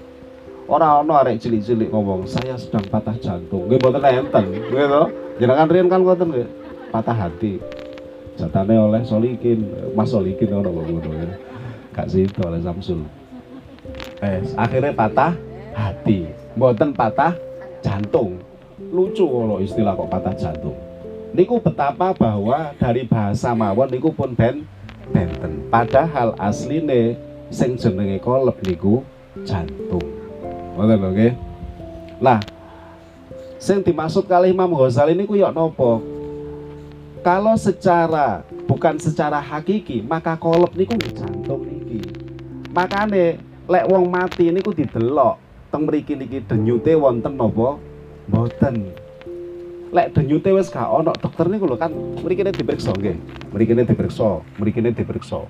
Orang ono arek cilik-cilik ngomong saya sedang patah jantung. Nggih mboten enten gitu. Jenengan riyen kan nggih. Patah hati jatane oleh Solikin. Mas Solikin ono ngono ya. Gak situ oleh Samsul. Eh akhirnya patah hati. Mboten patah jantung. Lucu kalau istilah kok patah jantung. Niku betapa bahwa dari bahasa mawon niku pun ben benten. Padahal asline sing jenenge kolep niku jantung. Ngoten lho nggih. Lah sing dimaksud kali Imam Ghazali niku yok nopo kalau secara bukan secara hakiki maka kolep niku jantung niki. Makane lek wong mati niku didelok. Teng mriki niki denyute wonten napa mboten. Lek denyute wis gak ono dokter niku lho kan mriki diperiksa nggih. Mriki diperiksa mriki diperiksa.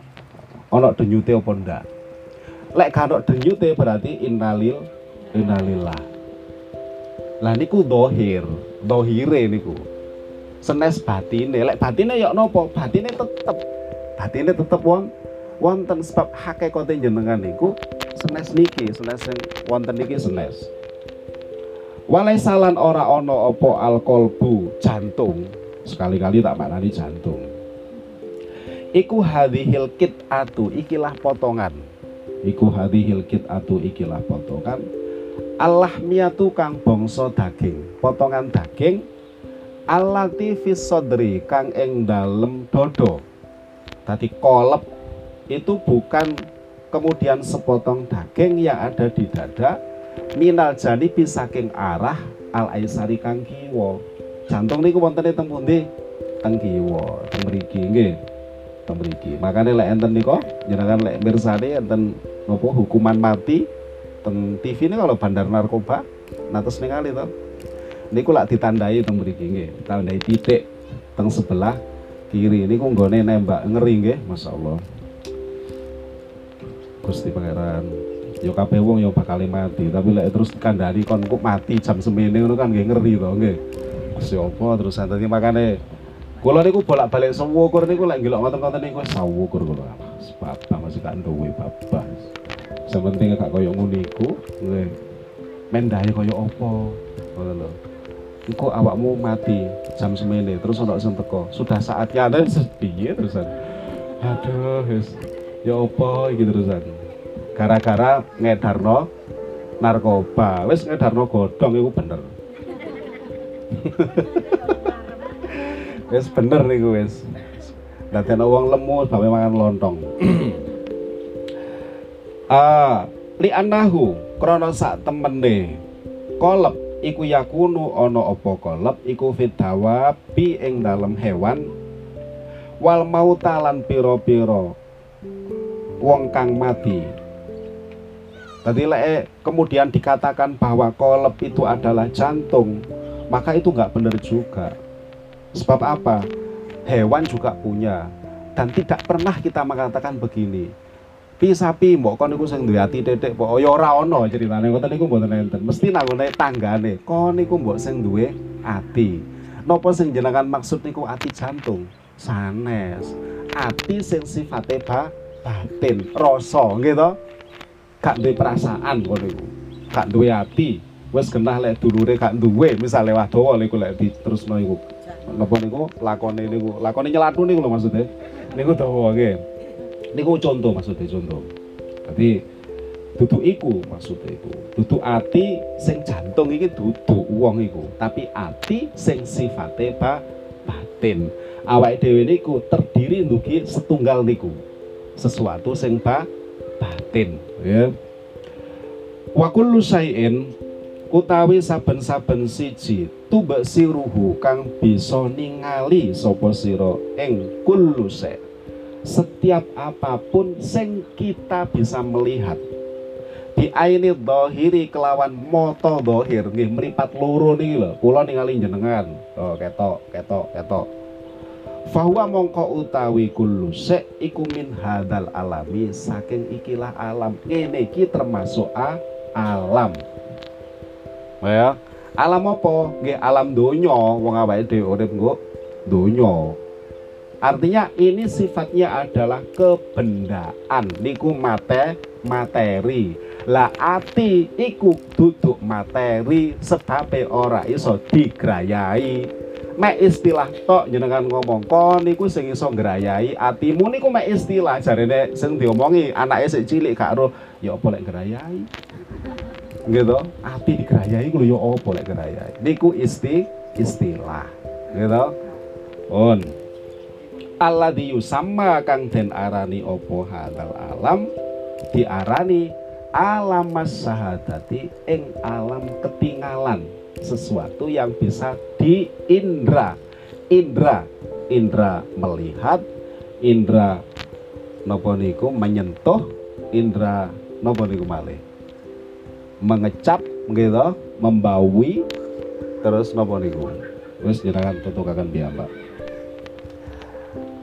Ono denyute apa ndak? Lek gak ono denyute berarti innalil innalillah. Lah niku dohir dohire niku senes batine. Lek batine ya nopo? Batine tetep. Batine tetep won wonten sebab hakikate jenengan niku senes niki senes sing wonten niki senes. Walai salan ora ono opo alkolbu jantung. Sekali-kali tak maknani jantung. Iku hadhil kit atu ikilah potongan. Iku hadhil kit atu ikilah potongan. Allah miatu kang bongso daging. Potongan daging alati sodri kang ing dalem dodo. Tadi kolep itu bukan kemudian sepotong daging yang ada di dada minal jani saking arah al aisari kang kiwo jantung niku wonten teng pundi? Teng kiwa teng mriki nggih. Teng mriki. Makane lek enten niku jenengan lek mirsani enten napa hukuman mati teng TV ini kalau bandar narkoba natus ningali to niku lak ditandai teng mriki nggih. Tandai titik teng sebelah kiri. Niku nggone nembak ngeri nggih masyaallah. Gusti Pangeran ya kabeh wong ya bakal mati tapi lek terus kandhani kon kok mati jam semene ngono kan nggih ngeri to nggih. Siapa terus dadi makane. Kula niku bolak-balik sewukur niku lek ngelok ngoten-ngoten niku sawukur kula. Babah masih gak duwe babah. Sementing gak koyo ngono iku nggih. Mendahe koyo apa? Ngono lho engko awakmu mati jam semene terus ono sing teko. Sudah saatnya ada piye terusan. Aduh wis. Ya apa iki terusan? Gara-gara ngedarno narkoba. Wis ngedarno godhong iku bener. (laughs) Wis bener niku wis. Dadi ana wong lemu bawe mangan lontong. (clears throat) Ah li anahu krana sak temene. Kolep iku yakunu ana apa kolep iku fidawa bi ing dalem hewan wal mautalan pira-pira wong kang mati Tadi le, kemudian dikatakan bahwa kolep itu adalah jantung, maka itu nggak benar juga. Sebab apa? Hewan juga punya dan tidak pernah kita mengatakan begini. Pi sapi mbok kon niku sing duwe ati titik mbok. Ya ora ana critane ngoten niku mboten enten. Mesti nanggone tanggane. Kon niku mbok sing duwe ati. Napa sing jenengan maksud niku ati jantung? Sanes. Ati sing sifate ba batin, rasa nggih to? gak duwe perasaan ngono iku gak duwe ati. Wis genah lek dulure gak duwe misale wadowo niku lek diterusno iku. Napa niku? Lakone niku. Lakone nyelatu niku lho maksudnya. Niku dawa nggih niku contoh maksudnya contoh. Dadi duduk iku maksudnya iku. Duduk ati sing jantung iki duduk wong iku tapi ati sing sifate ba batin. Awake dhewe niku terdiri ndugi setunggal niku. Sesuatu sing ba batin ya. Wa kullu syai'in utawi saben-saben siji tubak siruhu kang bisa ningali sapa sira ing kullu setiap apa pun sing kita bisa melihat di aini dohiri kelawan moto dohir nggih meripat loro niki lho kula ningali jenengan oh ketok ketok ketok Fahuwa mongko utawi kullu sek iku min hadal alami saking ikilah alam. Ini iki termasuk a alam. Ya, alam apa? Nggih alam donya wong awake dhewe urip nggo donya. Artinya ini sifatnya adalah kebendaan. Niku mate materi. Lah ati iku duduk materi sebabe ora iso digrayai. Mek istilah tok jenengan ngomong kon niku sing iso ngrayai atimu. Niku mek istilah jarene sing diomongi anake sik cilik gak ro ya apa lek ngrayai? Gitu ati digrayai ku ya apa lek ngrayai? Niku isti istilah. Gitu pun alladzi yusamma kang den arani apa hadal alam? Diarani alam sahadati ing alam ketinggalan sesuatu yang bisa diindra. Indra indra melihat indra nopo niku menyentuh indra nopo niku mengecap gitu membawi terus nopo niku? Wis jenengan tutukaken piyambak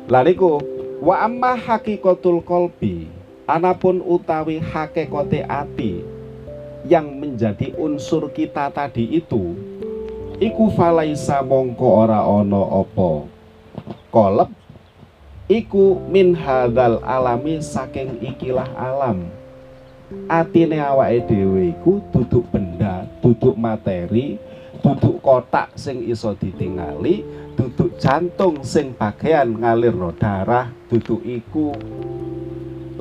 lariku wa amma hakikatul kolbi anapun utawi hakikate ati yang menjadi unsur kita tadi itu iku falaisa mongko ora ono opo kolep iku min hadal alami saking ikilah alam. Atine awake dhewe iku duduk benda duduk materi duduk kotak sing iso ditingali duduk jantung sing bagian ngalir darah duduk iku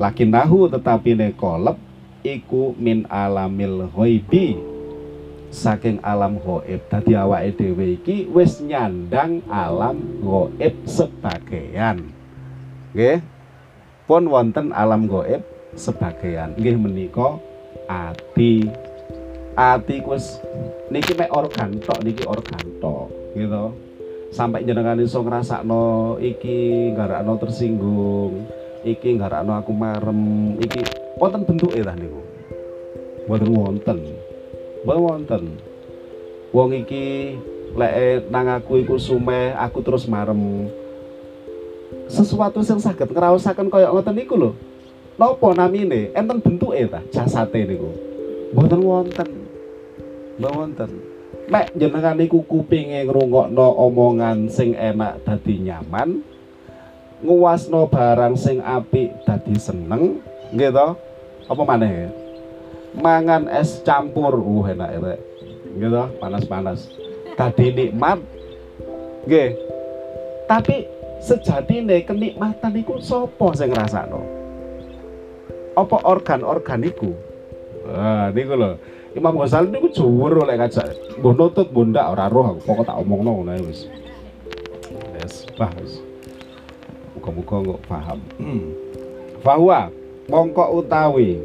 lagi nahu tetapi ne kolep iku min alamil ghaibi. Saking alam gaib dadi awake dhewe iki wis nyandang alam gaib sebagian nggih. Pun wonten alam gaib sebagian nggih menika ati ati wis niki mek organ tok niki organ tok gitu. Sampai jenengan iso ngrasakno iki garakno tersinggung iki garakno aku marem iki wonten bentuke tah niku? Mboten wonten. Mboten wonten. Wong iki lek nang aku iku sumeh aku terus marem. Sesuatu yang sakit ngrausaken kaya ngoten niku lho. Napa namine? Enten bentuke ta jasate niku. Mboten wonten mboten wonten. Mek jenengan niku kupinge ngrungokno omongan sing enak dadi nyaman nguwasno barang sing apik dadi seneng nggih to? Apa maneh? Mangan es campur uh enak enak. Nggih to? Panas-panas. Dadi nikmat. Nggih. Tapi sejatine kenikmatan iku sapa sing ngrasakno? Apa organ-organ iku ah niku lho Imam Ghazali niku juwur oleh ngajak. Mbuh nutut mbuh ndak ora roh aku. Pokok tak omongno ngono wis. Wis bah wis. Muga-muga kok paham. (clears throat) Bahwa mongko utawi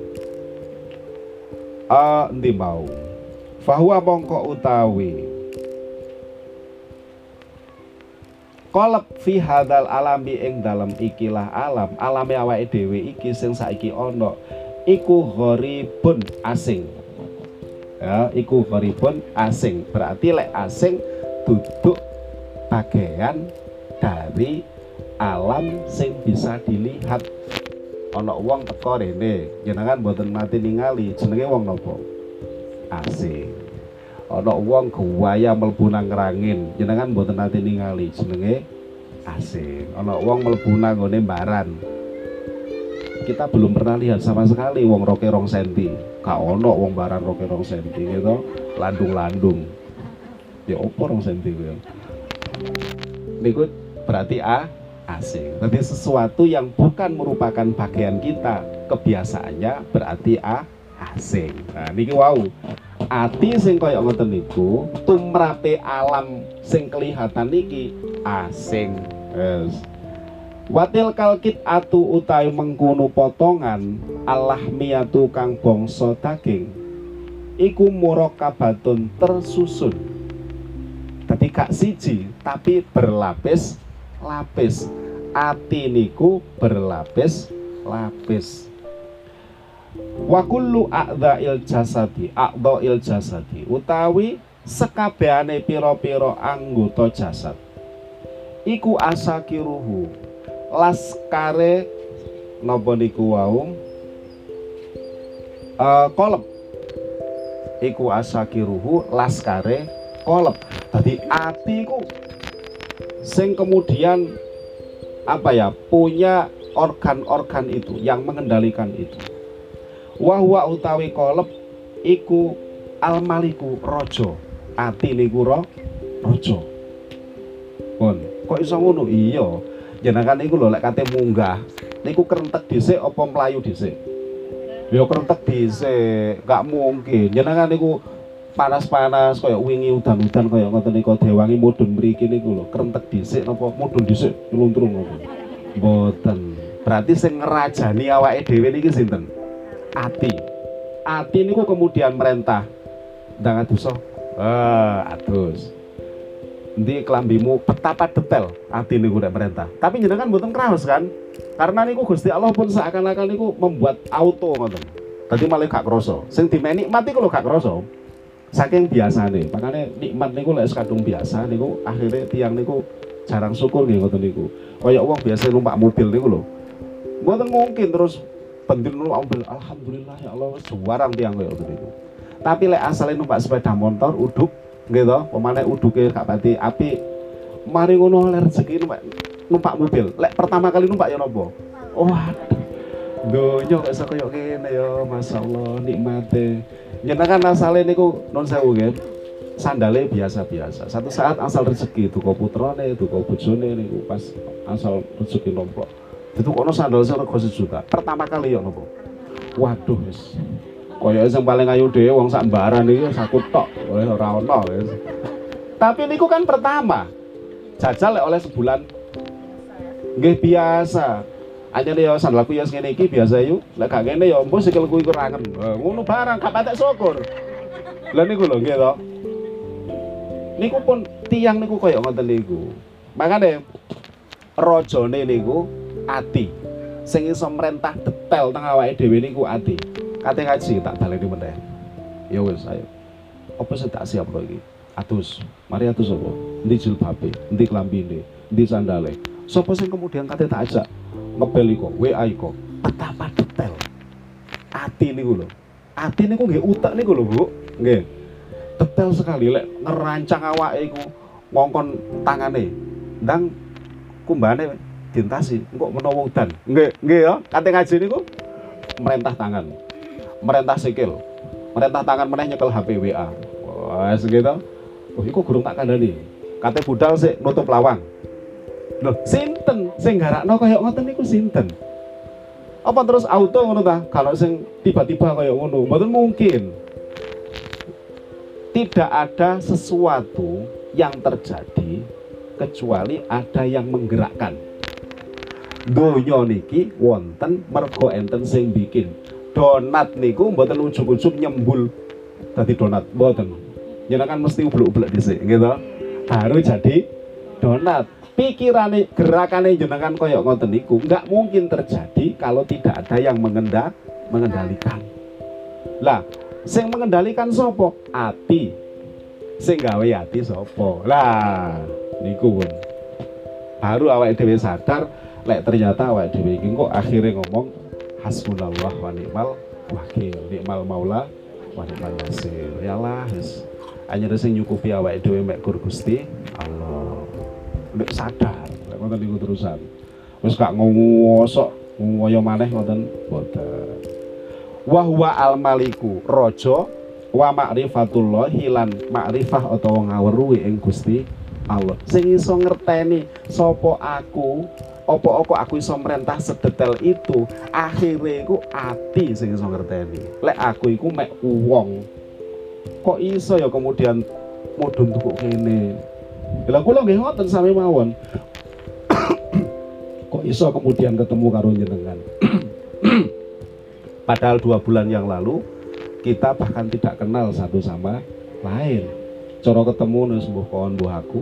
eh endi mau bahwa mongko utawi kolep fi hadal alami ing dalam ikilah alam. Alame awake dhewe iki sing saiki ana iku gharibun asing ya iku gharibun asing. Berarti lek asing duduk bagian dari alam sing bisa dilihat. Ana wong teko rene. Jenengan mboten mati ningali. Jenenge wong napa asing. Ana wong guwaya mlebu nang jenengan mboten nate ningali. Jenenge asing. Ana wong mlebu nang baran kita belum pernah lihat sama sekali wong roke rong senti. Gak ono wong baran roke rong senti gitu. Landung-landung. Ya opo rong senti kuwi niku berarti a asing berarti sesuatu yang bukan merupakan bagian kita kebiasaannya berarti a asing nah niki wow ati sing kaya ngoten niku tumrape alam sing kelihatan niki asing. Yes. Watil kalkit atu utai mengkono potongan Allah miatu kang bongso daging. Iku murakabatun tersusun. Tadi kak siji tapi berlapis lapis. Ati niku berlapis lapis. Wa kullu a'dha'il jasadi a'dha'il jasadi. Utawi sekabehane pira-pira anggota jasad. Iku asakiruhu laskare napa niku wau uh, kolep. Iku asakiruhu laskare kolep. Tadi ati ku sing kemudian apa ya punya organ-organ itu yang mengendalikan itu. Wahwa utawi kolep iku almaliku rojo ati niku ro rojo pun. Kok iso ngono? Iya jenengan niku lho lek kate munggah niku kerentek dhisik apa mlayu dhisik? Ya kerentek dhisik gak mungkin. Jenengan niku panas-panas kaya wingi udan-udan kaya ngoten niku dewangi mudun mriki niku lho kerentek dhisik napa? Mudun dhisik nyeluntrung ngono mboten. Berarti sing ngerajani awake dhewe niki sinten? Ati. Ati niku kemudian merentah. Ndang adusa eh adus Nanti kelambimu betapa detail ati niku nek merentah tapi jenengan mboten kraos kan? Karena niku Gusti Allah pun seakan-akan niku membuat auto ngoten. Tadi malah gak krasa. Sing dimeni mati kalau gak krasa. Saking biasa nih makanya nikmat niku lek kadung biasa niku akhirnya tiang niku jarang syukur nggih ngoten niku. Kaya wong biasa numpak mobil niku lho. Mboten mungkin terus pentil numpak alhamdulillah ya Allah suarang tiang kaya ngoten niku. Tapi lek asale numpak sepeda motor uduk gitu. Pemane uduke gak pati api mari ngono oleh rezeki numpak numpak mobil. Lek pertama kali numpak ya nopo? Oh donya kok iso kaya kene ya masyaallah nikmate. Nyenengan asale niku non sewu nggih. Sandale biasa-biasa. Satu saat asal rezeki duka putrane duka bojone niku pas asal rezeki nompo itu kono sandal sing rego sejuta. Pertama kali ya nopo? Waduh wis Kaya sing paling ayu dhewe wong sak mbaran iki sakut tok, oleh ora ono. Tapi niku kan pertama. Jajal oleh sebulan. Nggih biasa. Anyane ya sandalku ya ngene iki biasa yuk. Lek gak ngene ya mbok sikilku iku rangen. Ngono barang gak patek syukur. Lah niku lho nggih. Niku pun tiang niku kaya ngoten niku. Makane rajane niku ati. Sing iso merentah detail teng awake dhewe niku ati. Kate ngaji tak baleni meneh ya wis ayo apa sih tak siap lho iki atus mari atus apa endi jilbabe endi klambine endi sandale sapa sing kemudian kate tak ajak ngebel iko WA iko betapa detail. Ati niku lho. Ati niku nggih utek niku lho, Bu. Nggih. Detail sekali lek ngerancang awake iku ngongkon tangane. Ndang kumbane dintasi engko menawa udan. Nggih, nggih ya. Kate ngaji niku merentah tangan. Merentah sikil. Merentah tangan meneh nyekel HP WA. Wah, segitu. Oh, iku gurung tak kandhani. Kate budal sik nutup lawang. Loh, sinten sing garakno kaya ngoten niku sinten? Apa terus auto ngono ta? Kalau sing tiba-tiba kaya ngono, mboten mungkin. Tidak ada sesuatu yang terjadi kecuali ada yang menggerakkan. Donya niki wonten mergo enten sing bikin. Donat niku mboten ujug-ujug nyembul dadi donat, mboten. Jenengan mesti ublek-ublek dhisik, gitu. Baru jadi donat. Pikirane gerakane jenengan koyok ngoten niku nggak mungkin terjadi kalau tidak ada yang mengendak mengendalikan. Lah sing mengendalikan sopo ati. Sing gawe ati sopo lah niku pun. Baru awak dhewe sadar lek ternyata awak dhewe iki kok akhirnya ngomong hasbunallah wa ni'mal wakil. Ni'mal maula wa ni'mal nasir. Ya lah wis. Hanya sing nyukupi awak dhewe mek Gusti Allah. Ndek sadar. Lek ngoten niku terusan. Wis gak ngosok ngoyo maneh ngoten boten. Wa huwa al maliku raja wa ma'rifatullah hilan ma'rifah utawa ngaweruhi ing Gusti Allah. Sing iso ngerteni sapa aku apa aku iso merentah sedetail itu akhirnya iku ati sing iso ngerteni lek aku iku mek wong kok iso ya kemudian mudun tuku kene Lah kula nggih ngoten sami mawon. (coughs) Kok iso kemudian ketemu karo jenengan? (coughs) Padahal dua bulan yang lalu kita bahkan tidak kenal satu sama lain. Cara ketemu nih sembuh kawan buah aku,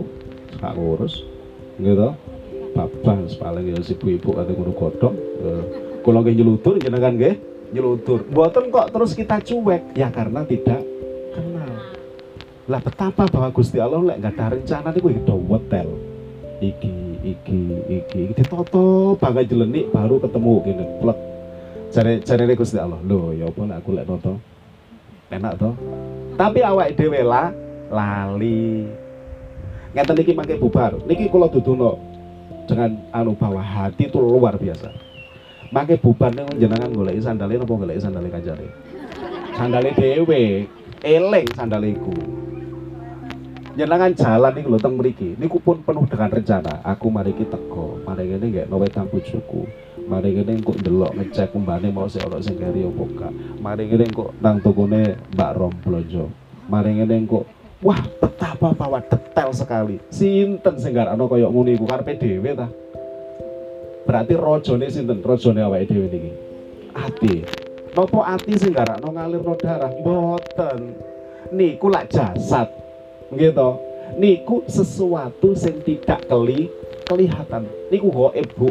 gak ngurus, gitu. Bapak paling ya si ibu ada guru godong. Kalau nggak nyelutur jenengan nggih nyelutur. Buatan kok terus kita cuek ya karena tidak lah betapa bahwa Gusti Allah lek nggak ada rencana niku do wetel. Iki iki iki iki ditoto bangga jelenik baru ketemu gini plek. Cari cari Gusti Allah. Loh ya lek aku lek noto. Enak toh. Tapi awak dhewe lah lali. Ngeten niki mangke bubar. Niki kula duduno dengan anu bawah hati itu luar biasa. Mangke bubar ning jenengan goleki sandale napa goleki sandale kancane. Sandale dhewe, eling sandale iku. Jenengan jalan nih lho teng mriki. Niku pun penuh dengan rencana. Aku mari kita teko mari ngene nggak nawe tampu cuku mari ngene kok delok ngecek kumbane mau sik ono sing keri opo gak mari ngene kok nang tokone Mbak Rom blonjo. Mari ngene kok wah betapa bahwa detail sekali. Sinten sing garakno kaya ngono iku? Karepe dhewe ta? Berarti rojone sinten? Rojone awake dhewe niki? Ati. Nopo ati sing garakno ngalirno darah? Mboten. Niku lak jasad. Gitu niku sesuatu yang tidak keli kelihatan. Niku goib bu.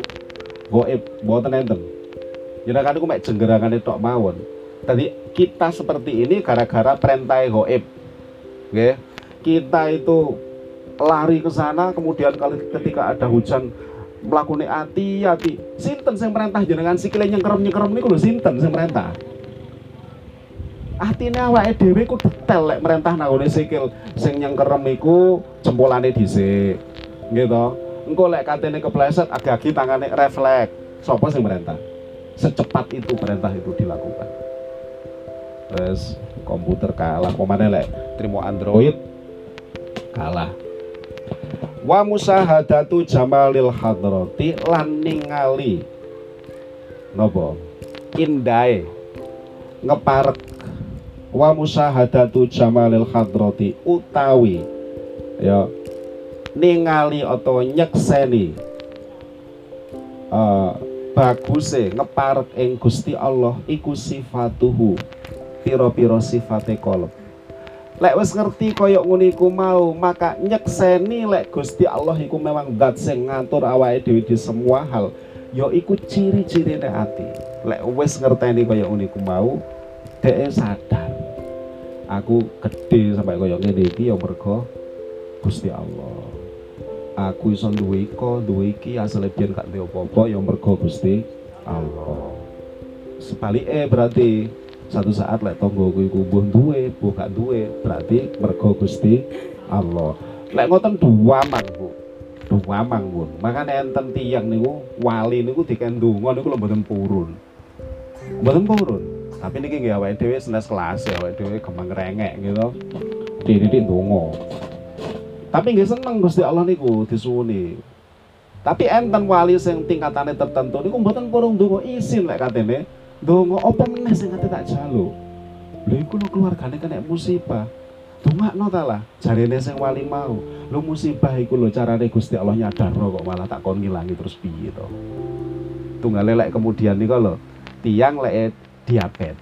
Goib. Buatan enten. Kan aku mek jenggerangan itu mawon. Tadi kita seperti ini gara-gara perintah goib oke. Kita itu lari ke sana kemudian kalau ketika ada hujan melakukan hati-hati sinten yang perintah jenengan? Sikile nyengkerem nyengkerem niku lho sinten yang perintah? Atine awake dhewe ku detail lek merentah nangone sikil. Sing nyengkerem iku jempolane dhisik. Nggih to? Engko lek katene kepleset agak-agi tangane refleks. Sapa sing merentah? Secepat itu perintah itu dilakukan. Terus komputer kalah. Pemane lek? Terima android? Kalah. Wa musahadatu jamalil hadrati lan ningali napa indai ngeparek. Wa musahadatu jamalil hadrati utawi ya ningali atau nyekseni uh, baguse ngeparek ing Gusti Allah iku sifatuhu piro-piro sifate kolom lek wis ngerti koyok nguni iku mau maka nyekseni lek Gusti Allah iku memang dat sing ngatur awake dhewe di semua hal yo ya iku ciri-cirine ati lek wis ngerteni koyok nguni iku mau dhek sadar aku gede sampai koyo ngene iki ya mergo Gusti Allah. Aku iso duwe iko, duwe iki asale biyen gak duwe apa-apa ya mergo Gusti Allah. eh berarti satu saat lek tonggo kuwi kubuh duwe, buh gak duwe, berarti mergo Gusti Allah. Lek ngoten dua mang, Bu. Dua mang, Bu. Makane enten tiyang niku wali niku dikendungo niku lho mboten purun. Mboten purun. Tapi niki nggih awake dhewe senes kelas ya awake dhewe gampang rengek gitu. Dididik ndonga. Tapi nggih seneng Gusti Allah niku disuwuni. Tapi enten wali sing tingkatane tertentu niku mboten purun ndonga isin lek katene Dongo apa meneh sing ate tak jaluk. Lha iku lho keluargane kena musibah. Dongakno ta lah, jarene sing wali mau. Lho musibah iku lho carane Gusti Allah nyadarno kok malah tak kon ngilangi terus piye to. Tunggale lek kemudian niku lho, tiang lek diabetes.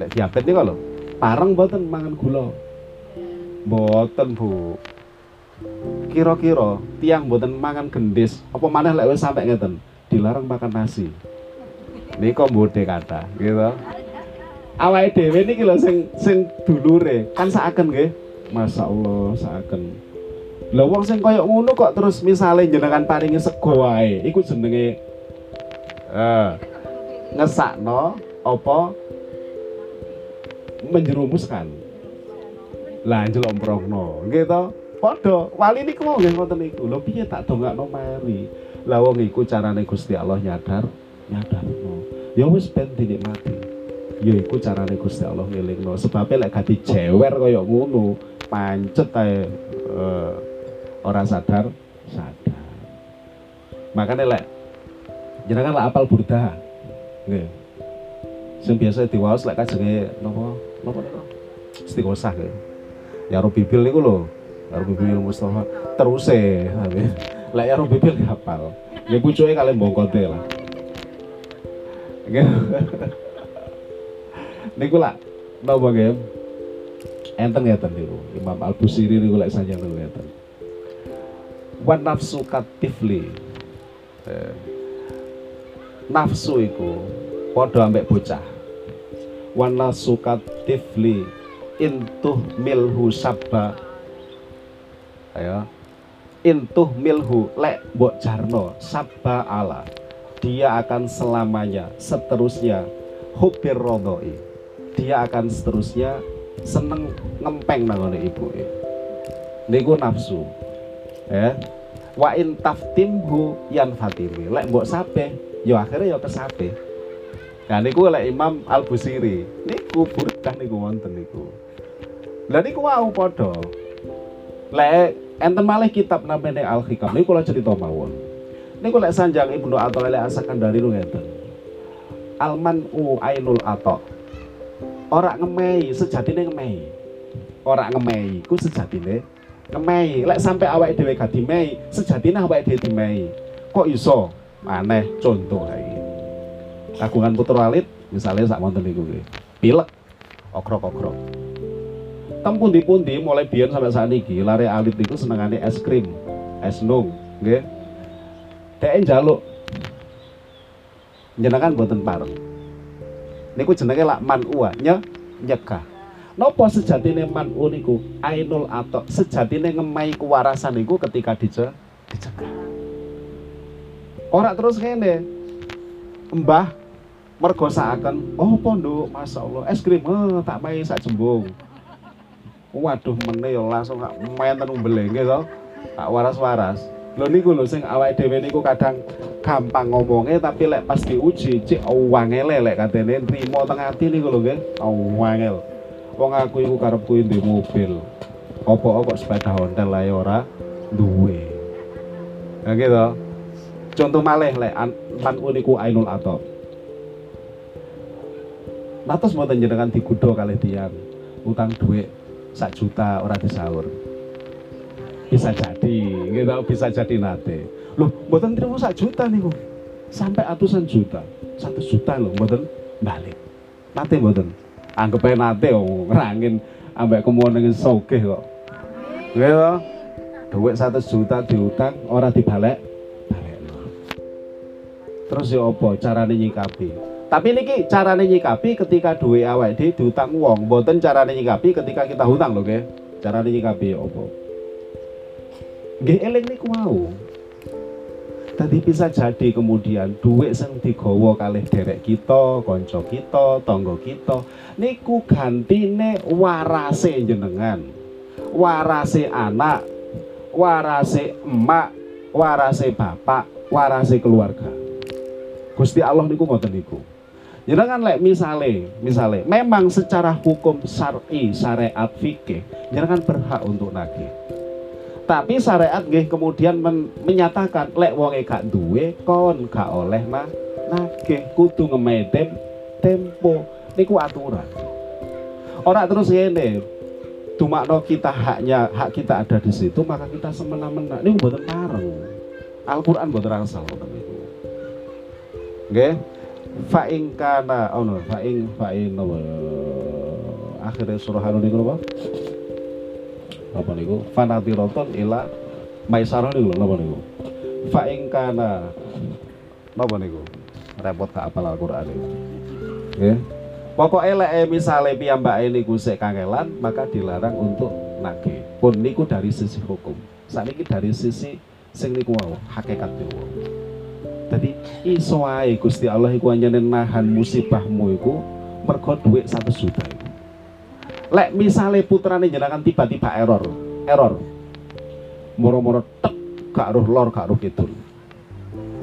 Lek diabetes niku lho, pareng mboten mangan gula. Mboten, Bu. Kira-kira tiang mboten mangan gendis, apa maneh lek wis sampe ngeten, dilarang makan nasi kok mbode kata gitu. Awake dhewe niki lho sing sing dulure. Kan seakan nggih. Masya Allah seakan lho wong sing koyok ngono kok terus misalnya jenengan paringi sego wae. Iku jenenge eh ngesakno apa? Menjerumuskan. Lah njlomprongno nggih to padha wali niku nggih ngoten niku. Lho piye tak dongakno mari? Lah wong iku carane Gusti Allah nyadar nyadarno ya wis ben dinikmati. Ya iku carane Gusti Allah ngelingno. Sebabnya lek gak dijewer kaya ngono pancet ae uh, ora sadar sadar. Makanya lek jenengan lek apal burda nggih. Sing biasa diwaos lek kajenge napa? Napa niku istighosah ya Bibil niku lho. Ya Bibil Mustafa. Terus e lek ya Bibil hafal ya pucuke kalian bongkote lah niku lah napa nggih enten ngeten niku. Imam Al Busiri niku lek sanjang niku ngeten. Wan nafsu katifli. Eh, nafsu iku padha ambek bocah. Wan nafsu katifli intuh milhu sabba. Ayo. Intuh milhu lek mbok jarno sabba ala dia akan selamanya seterusnya. Hubir rodoi dia akan seterusnya seneng ngempeng nangone ibu niku nafsu. Ya. Wa in taftimhu yan fatimi lek mbok sape ya akhirnya ya kesape nah niku lek Imam Al Busiri niku burkah niku wonten niku. Lah niku wau padha. Lek enten malih kitab namanya Al Hikam niku kula cerita mawon Niku lek sanjang Ibnu atau lek asakan dari lu ngeten. Alman u ainul ato. Ora ngemei, sejatine ngemei. Ora ngemei, ku sejatine ngemei. Lek sampai awake dhewe gak dimei, sejatine awake dhewe dimei. Kok iso? Aneh contoh lagi. Kagungan putra alit misalnya sak wonten niku nggih. Pilek okrok-okrok. Tem pundi-pundi mulai biyen sampai saat ini lare alit itu senengane es krim, es nung, nggih dhek njaluk jenengan boten pareng niku jenenge lak manua nye nyegah Napa sejatine manu niku ainul atau sejatine ngemai kewarasan niku ketika dice dicegah. Ora terus kene. Mbah mergo saaken, oh pondok masyaallah es krim oh, tak mai sak jembung. Waduh meneh ya langsung main tenung belenge to. Tak waras-waras. Lho niku lho sing awake dhewe niku kadang gampang ngomongnya tapi lek pas diuji cek wangele lek katene nrimo teng ati niku lho nggih. Wangel. Wong aku iku karepku di mobil. Apa kok sepeda Honda lah ya ora duwe. Ya gitu. Contoh malih lek man uniku Ainul Ato. Natos mboten jenengan digudo kali tiang utang duit sak juta ora disaur bisa jadi. Gitu bisa jadi nate. Loh buatan terima sak juta nih sampai ratusan juta. Satu juta loh buatan balik. Nate buatan anggap aja nate oh ngerangin ambek kemuan dengan soke kok. Gitu duit satu juta diutang orang dibalik? Balik terus ya apa caranya nyikapi? Tapi niki caranya nyikapi ketika duit awal di diutang uang buatan caranya nyikapi ketika kita hutang loh ke caranya nyikapi ya apa Nggih eling niku mau. Tadi bisa jadi kemudian duit sing digawa kalih derek kita, kanca kita, tangga kita niku gantine warase jenengan. Warase anak, warase emak, warase bapak, warase keluarga. Gusti Allah niku ngoten niku. Jenengan lek misale, misale memang secara hukum syar'i, syariat fikih, jenengan berhak untuk nagih tapi syariat nggih kemudian men menyatakan lek wonge gak duwe kon gak oleh mah nagih kudu ngemetem tempo. Niku aturan. Orang terus ini tumakno kita haknya hak kita ada di situ maka kita semena-mena. Ini buatan pareng Al-Quran buatan rangsal itu oke fa'ing kana oh no fa'ing fa'ing no akhirnya surah niku apa apa niku? Fanatiroton ila maisarah niku napa niku? Fa ing kana. Napa niku? Repot gak apal Al-Qur'an niku. Nggih. Pokoknya lek misalnya piyambake niku sik kangelan maka dilarang untuk nagih. Pun niku dari sisi hukum. Saniki dari sisi sing niku wau hakikat niku. Jadi iso ae Gusti Allah iku anjene nahan musibahmu iku mergo dhuwit 1 juta lek misalnya putrane jenengan tiba-tiba error error. Moro-moro tek gak roh lor gak roh kidul.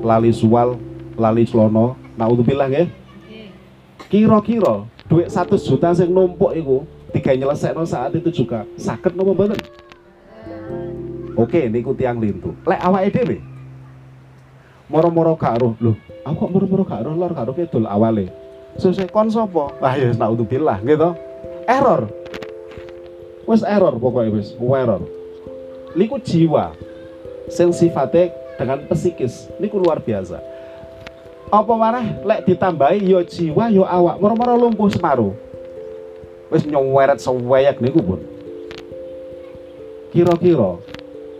Lali suwal lali slono. Naudzubillah nggih. Kira-kira duit satu juta sing numpuk iku tiga nyelesekno saat itu juga sakit nopo mboten? Oke niku tiang lintu. Lek awake dhewe. Moro-moro gak roh. Lho aku kok moro-moro gak roh lor gak roh kidul awale. Sesuk kon sapa? Ah ya naudzubillah gitu error. Wes error pokoknya wes. Error. Niku jiwa sing sifatnya dengan psikis niku luar biasa. Apa mana lek ditambahi yo jiwa yo awak. Moro-moro lumpuh semaru wes nyoweret sewayak niku pun. Kira-kira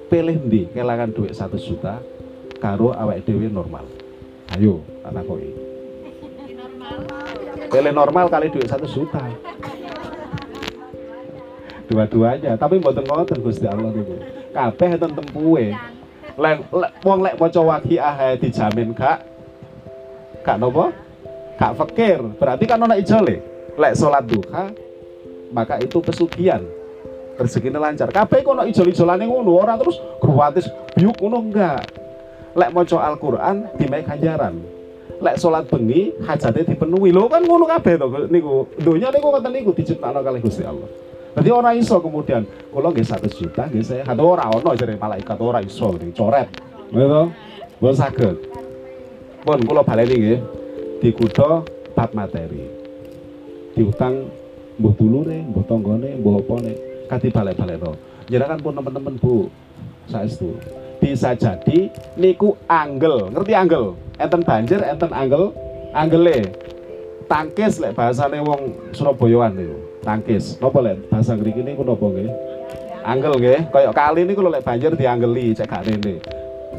pilih di kelangan duit satu juta karo awak dewi normal? Ayo anak koi pilih normal kali duit satu juta dua-duanya tapi mboten ngoten Gusti Allah niku. Kabeh enten tempuhe. Lek wong lek maca waqiah dijamin gak gak nopo? Gak fakir. Berarti kan ana ijole. Lek salat duha maka itu pesugihan. Rezekinya lancar. Kabeh kono ijol-ijolane ngono. Ora terus gratis biuk ngono enggak? Lek maca Al-Qur'an dimek ganjaran. Lek salat bengi hajate dipenuhi. Lho kan ngono kabeh to niku. Donya niku ngoten niku diciptakno kalih Gusti Allah jadi orang iso kemudian kalau nggak satu juta nggak saya. Atau orang ono jadi malaikat orang iso dicoret, gitu, bukan sakit. Pun balik ini di kudo bab materi, diutang buh dulure, buh tonggone, buh opone, kati balik-balik to. Jangan pun teman-teman bu, saya itu bisa jadi niku anggel, ngerti anggel? Enten banjir, enten anggel, anggele. Tangkis lek bahasane wong Surabayaan niku tangkis. Napa lek bahasa ngriki niku napa nggih? Anggel nggih. Kaya kali niku lek banjir dianggeli cek gak rene.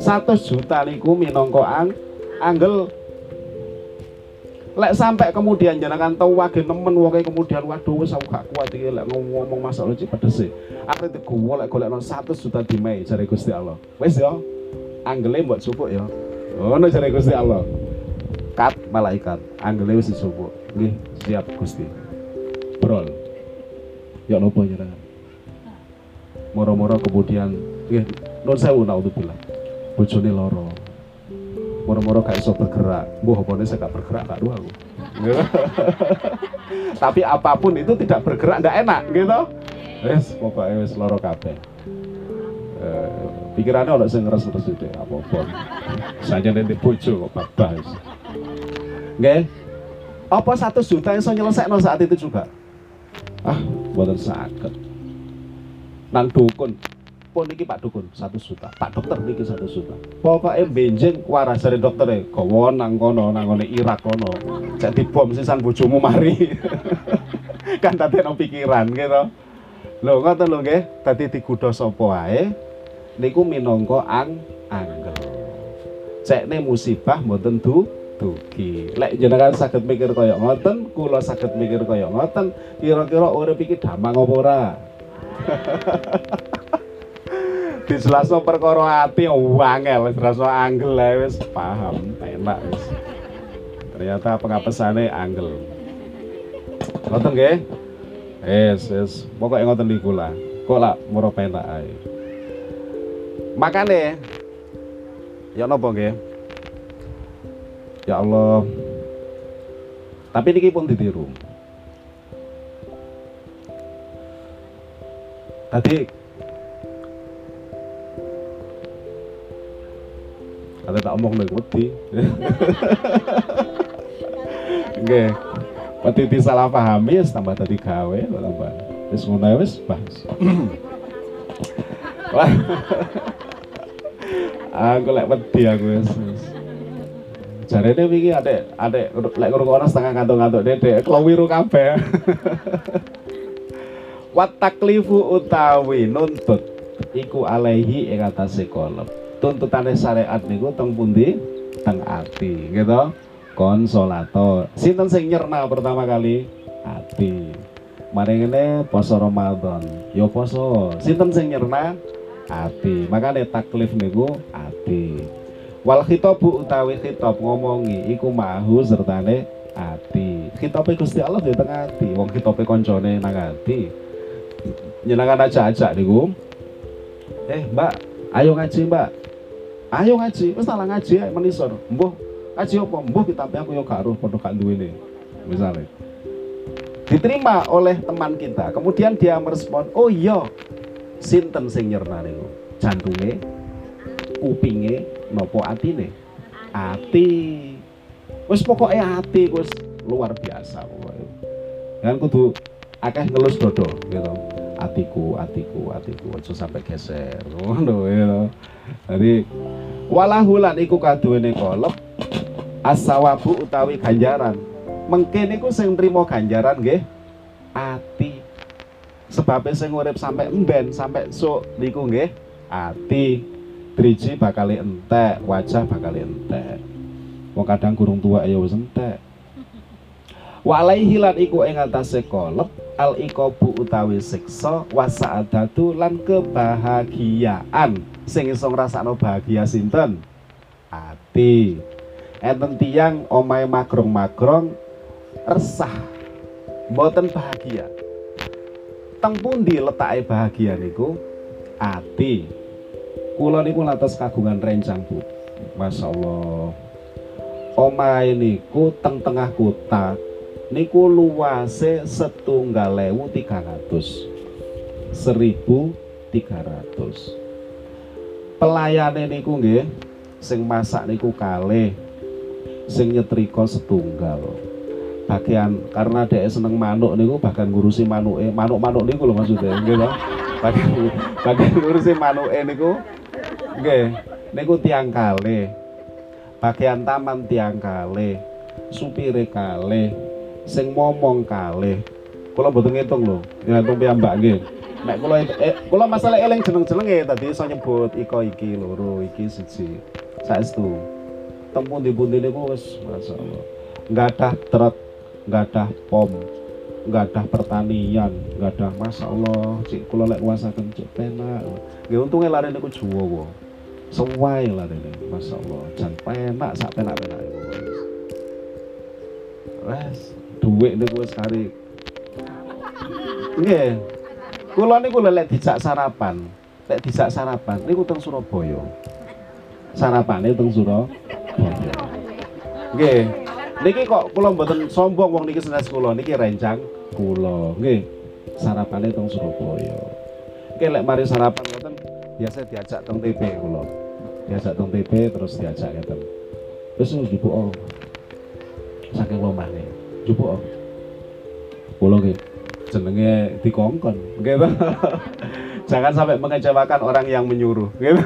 100 juta niku minangka ang anggel. Lek sampai kemudian jenengan tahu wage nemen wonge kemudian waduh wis aku gak kuat iki lek ngomong masalah iki pedese. Arep digowo lek golekno 100 juta dimai jare Gusti Allah. Wis ya anggele mbok supuk ya ngono jare Gusti Allah. Kat malaikat anggele wis supuk nggih siap Gusti. Brol ya nopo jenengan moro-moro kemudian nggih nun sewu naudzubillah bojone loro. Moro-moro gak iso bergerak. Mbuh opone saya gak bergerak gak dua aku. (laughs) Tapi apa pun itu tidak bergerak ndak enak gitu. Wes pokoknya wes loro kabeh. Eh, pikirannya oleh sing ngeres-ngeres itu apa-apa. Saja nanti bojo kok babas nggih. Apa satu juta yang so nyelesaikan saat itu juga ah buatan sakit nang dukun pun niki Pak Dukun satu juta. Pak dokter niki satu juta. Pokoknya benjing waras dari dokter e kowo nang kono nang kono Irak kono. Jadi bom sisan bojomu mari. (laughs) Kan tadi no pikiran gitu. Lho ngoten lho nggih. Tadi digudo sapa wae niku minangka ang anggel. Cekne musibah mboten du dugi. Lek jenengan saged mikir kaya ngoten, kula saged mikir kaya ngoten, kira-kira urip iki damang apa ora? (laughs) dijelasno perkara ati wangel rasa angel wis paham enak wis. Ternyata pengapesane angel ngoten nggih? Wis wis. Pokoke ngoten niku lah. Kok lah moro penak ae. Makane ya napa nggih ya Allah tapi niki pun ditiru tadi Kata tak omong nih wedi. Nggih. Wedi disalah pahami wis tambah dadi gawe tambah. Wis ngono wis bahas. Wah. aku lek wedi aku wis. Jarene wingi adek adek lek ngrungokno setengah kantung-kantung dedek klowiru kabeh. (laughs) Wat taklifu utawi nuntut iku alaihi ing atase kolep. Tuntutane syariat niku teng pundi? Teng ati gitu konsolato. Sinten sing nyerna pertama kali? Ati. Mari ngene poso Ramadan. Yo poso. Sinten sing nyerna? Ati. Makanya taklif niku ati wal khitabu utawi khitab ngomongi iku mahu sertane ati. Khitabe Gusti Allah di tengah ati. Wong khitabe koncone nang ati. Nyenangan aja aja niku. Eh mbak ayo ngaji mbak. Ayo ngaji wis salah ngaji ae menisor mbuh ngaji apa? Mbuh tapi aku yo gak roh padha gak misalnya diterima oleh teman kita kemudian dia merespon oh iya sinten sing nyerna niku? Jantunge kupinge nopo atine ati. Wis pokoknya ati wis luar biasa pokoknya. Kan kudu akeh ngelus dodo gitu. Atiku atiku atiku aja sampai geser. Ngono ya. Jadi walahulan iku kaduwene kolep asawabu utawi ganjaran. Mungkin iku sing nrimo ganjaran nggih ati. Sebabnya sing urip sampai emben sampai sok niku nggih ati driji bakal entek wajah bakal entek. Wong kadang gurung tua ya wis entek. Walaihi lan iku ing atase kolep al ikobu utawi siksa wasaadatu lan kebahagiaan. Sing iso ngrasakno bahagia sinten? Ati. Enten tiyang omahe magrong-magrong resah. Mboten bahagia. Teng pundi letake bahagia niku? Ati kula niku lantas kagungan rencang Bu. Masya Allah omahe niku teng tengah kota niku luase setunggal lewu tiga ratus. seribu tiga ratus. Pelayane niku nggih sing masak niku kalih sing nyetrika setunggal. Bagian karena dia seneng manuk niku bahkan ngurusi manuke manuk-manuk niku lho maksudnya to. Bagian bagian ngurusi manuke niku nggih. Niku tiang kalih bagian taman tiang kalih supire kalih sing momong kalih kula mboten ngitung lho. Ngitung piyambak nggih. Nek kula eh, kula masalah eling jeneng-jenenge tadi iso nyebut iko iki loro iki siji. Saestu. Tempun di pundi niku wis masyaallah. Enggak ada truk enggak ada pom enggak ada pertanian enggak ada masyaallah. Cik kula lek kuasaken cik penak. Nggih untunge lare niku juwo Sewai lah ini, masya Allah, jan penak sak penak penak. Wes, duit niku wis kari nggih. Kula niku lek dijak sarapan. Lek dijak sarapan niku teng Surabaya. Sarapane teng Surabaya. Nggih. Niki kok kula mboten sombong wong niki senes kula. Niki rencang kula. Nggih. Sarapane teng Surabaya. Nggih lek mari sarapan ngoten biasa diajak teng TP kula. Diajak teng TP terus diajak ngeten. Wis njupuk oh saking lomane. Jupuk kula nggih jenenge dikongkon. Nggih (laughs) jangan sampai mengecewakan orang yang menyuruh. Gitu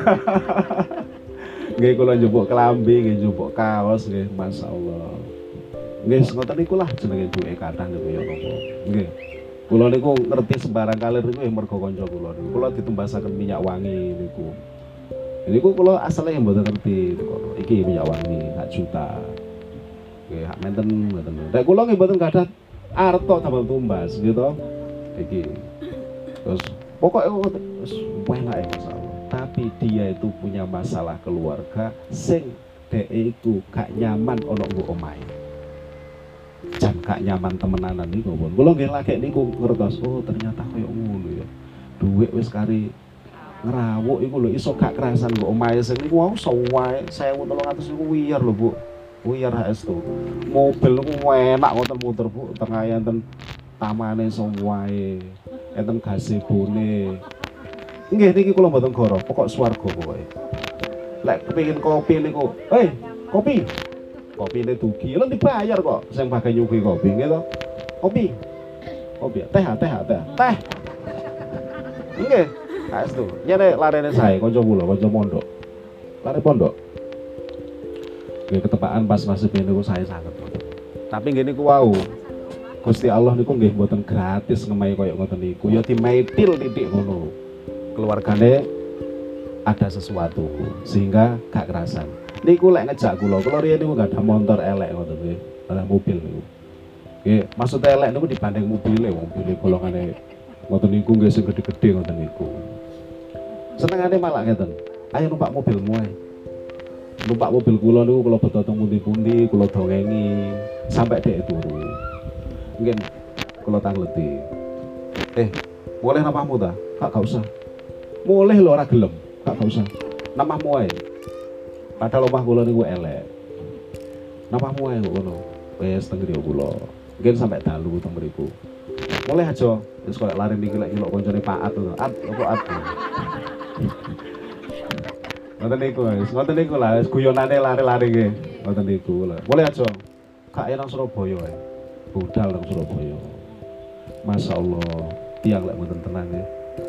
(laughs) nggih kula njupuk kelambi nggih njupuk kaos nggih. Masyaallah nggih ngoten niku lah jenenge duwe kathah niku ya napa nggih kula niku ngerti sembarang kalir niku ya mergo kanca kula niku kula ditumbasaken minyak wangi niku niku kula asale mboten ngerti iki minyak wangi sak juta Oke, hak menten ngoten. Nek kula nggih mboten gadah arto tambal tumbas gitu. Iki. Terus pokoknya wis enak ya masalah. Tapi dia itu punya masalah keluarga sing dhek iku gak nyaman ana nggo omahe jan gak nyaman temenanan niku pun kula nggih lagi niku ngertos oh ternyata koyo ngono ya. Duit wis kari ngerawuk iku lho iso gak kerasan nggo omahe sing niku wau sawae 1300 niku wiyar lho Bu. Wiyar HS tuh. Mobil niku enak ngoten muter Bu. Tengah enten tamane sawae enten gazebone. Nggih niki kula mboten goro, pokok swarga pokoke. Lek kepengin kopi niku, "Hei, kopi." Kopi ini dugi, lho dibayar kok sing bagai nyugi kopi to. Kopi. Kopi, teh, teh, teh. Teh. Nggih. Saestu. Nyene larene sae kanca kula, kanca pondok. Lare pondok. Nggih ketepaan pas masih niku saya sangat. Tapi nggih niku wau. Gusti Allah niku nggih mboten gratis ngemahi koyo ngoten niku. Ya dimaitil titik ngono keluargane ada sesuatu sehingga gak kerasan niku lek ngejak kula kula riyen niku gak ada motor elek ngoten ada mobil niku. Nggih maksud elek niku dibanding mobile wong mobil golongane ngoten niku nggih sing gede-gede ngoten niku. Senengane malah ngeten ayo numpak mobilmu ae. Numpak mobil kula niku kula beto teng pundi-pundi kula dongengi sampai dek turu. Mungkin kula tangleti. Eh boleh namamu ta? Kak gak usah. Boleh lo ora gelem. Gak usah. Namamu ae padahal omah kula niku elek namamu ae ngono wis teng griya kula mungkin sampai dalu teng mriku boleh aja wis kok lari niki lek nyelok kancane Pak At At apa At Ngoten niku wis ngoten niku lah wis guyonane lari-lari nggih ngoten niku lah boleh aja kak nang Surabaya ae budal nang Surabaya Masya Allah tiang lek mboten tenang ya